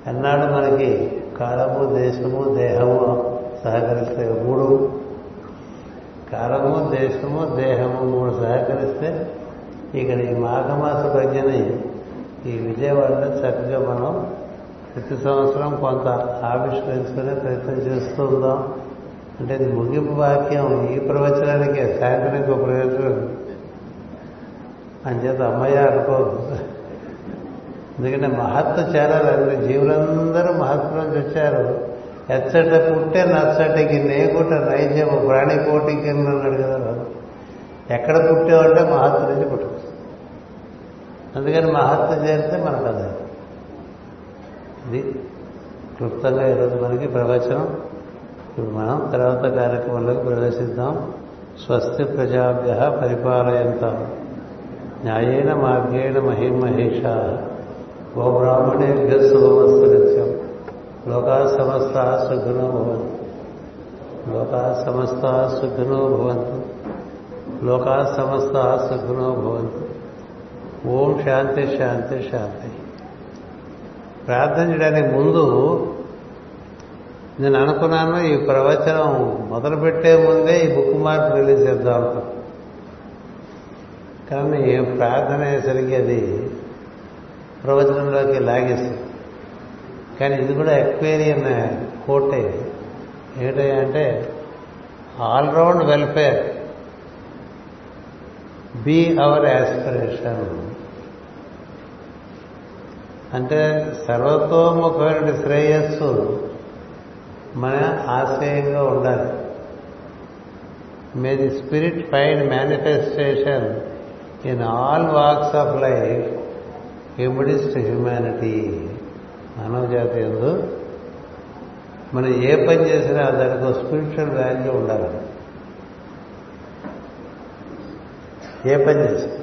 అన్నాడు మనకి కాలము దేశము దేహము సహకరిస్తే మూడు కాలము దేశము దేహము మూడు సహకరిస్తే ఇక్కడ ఈ మాఘమాస ప్రజ్ఞని ఈ విజయవాడలో చక్కగా మనం ప్రతి సంవత్సరం కొంత ఆవిష్కరించుకునే ప్రయత్నం చేస్తూ ఉందాం. అంటే ఇది ముగింపు వాక్యం. ఈ ప్రవచనానికే సాయంత్రానికి ఒక ప్రయోజనం. అంచేత అమ్మయ్య అనుకోదు ఎందుకంటే మహత్వ చేరాలి. జీవులందరూ మహత్వం నుంచి వచ్చారు ఎచ్చట పుట్టే నచ్చటికి నేగుట నైజము. ప్రాణి కింద అన్నాడు కదా ఎక్కడ పుట్టావంటే మహత్వ నుంచి పుట్టచ్చు అందుకని మహత్వ చేస్తే మన అది. ఇది క్లుప్తంగా ఈరోజు మనకి ప్రవచనం. ఇప్పుడు మనం తర్వాత కార్యక్రమంలోకి ప్రవేశిద్దాం. స్వస్తి ప్రజాభ్య పరిపాలయంతాం. న్యాయేన మార్గేణ మహిమహేష. ఓ బ్రాహ్మణేభ్య శుభమస్తు నిత్యం. లోకా సమస్త సుఖినో భవంతు. లోకా సమస్త సుఖినో భవంతు. లోకా సమస్త సుఖినో భవంతు. ఓం శాంతి శాంతి శాంతి. ప్రార్థన చేయడానికి ముందు నేను అనుకున్నాను ఈ ప్రవచనం మొదలుపెట్టే ముందే ఈ బుక్ మార్క్ రిలీజ్ చేద్దాం అనుకున్నాను కానీ ప్రార్థన అయ్యేసరికి అది ప్రవచనంలోకి లాగేస్తుంది కానీ ఇది కూడా ఎక్వేరియన్ కోట్ అయింది ఏంటంటే all round welfare. Be our aspiration అంటే సర్వతోముఖమైన శ్రేయస్సు మన ఆశయంగా ఉండాలి. May the spirit find manifestation in all walks of life amidst humanity మానవ జాతి ఎందు మనం ఏ పని చేసినా దానికి ఒక స్పిరిచువల్ వాల్యూ ఉండాలి. ఏ పని చేసినా.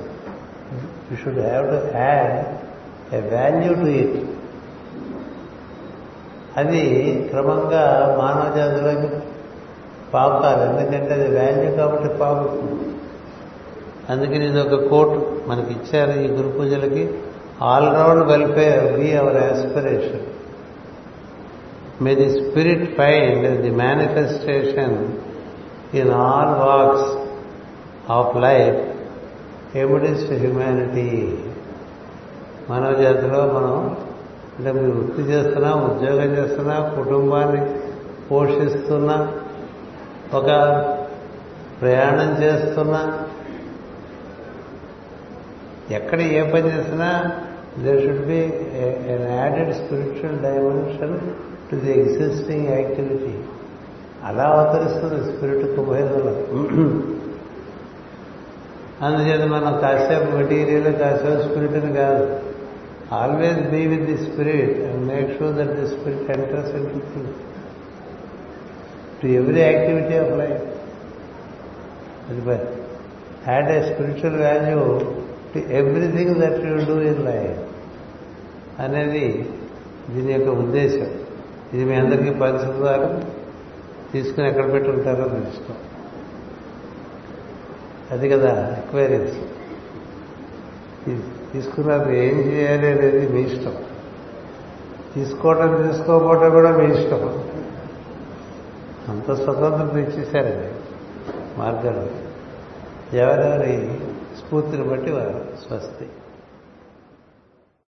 You should have to had a value to it అది క్రమంగా మానవ జాతిలోకి కాదు ఎందుకంటే అది వాల్యూ కాబట్టి పాపు అందుకని ఇది ఒక కోట్ మనకి ఇచ్చారు ఈ గురు పూజలకి. All round welfare be our aspiration. May the spirit find the manifestation in all walks of life amidst humanity మానవ జాతిలో మనం అంటే మీరు వృత్తి చేస్తున్నా ఉద్యోగం చేస్తున్నా కుటుంబాన్ని పోషిస్తున్నా ఒక ప్రయాణం చేస్తున్నా ఎక్కడ ఏ పని చేసినా there should be an added spiritual dimension to the existing activity అలా అవతరిస్తుంది స్పిరిట్ కుబేరులో అందుచేత మనం కాసేపు మెటీరియల్ కాసేపు స్పిరిట్ని కాదు always be with the spirit and make sure that the spirit enters into thing to every activity of life అది add a spiritual value to everything that you do in life అనేది దీని యొక్క ఉద్దేశం. ఇది మీ అందరికీ పంచుతారు తీసుకుని ఎక్కడ పెట్టుకుంటారో తెలుసుకో. ఇష్టం అది కదా ఎక్వైరీస్ తీసుకున్నారు ఏం చేయాలి అనేది మీ ఇష్టం. తీసుకోవటం తీసుకోకపోవటం కూడా మీ ఇష్టం. అంత స్వతంత్రం ఇచ్చేశారండి మార్గాలు. ఎవరెవరి స్ఫూర్తిని బట్టి వారు స్వస్తి.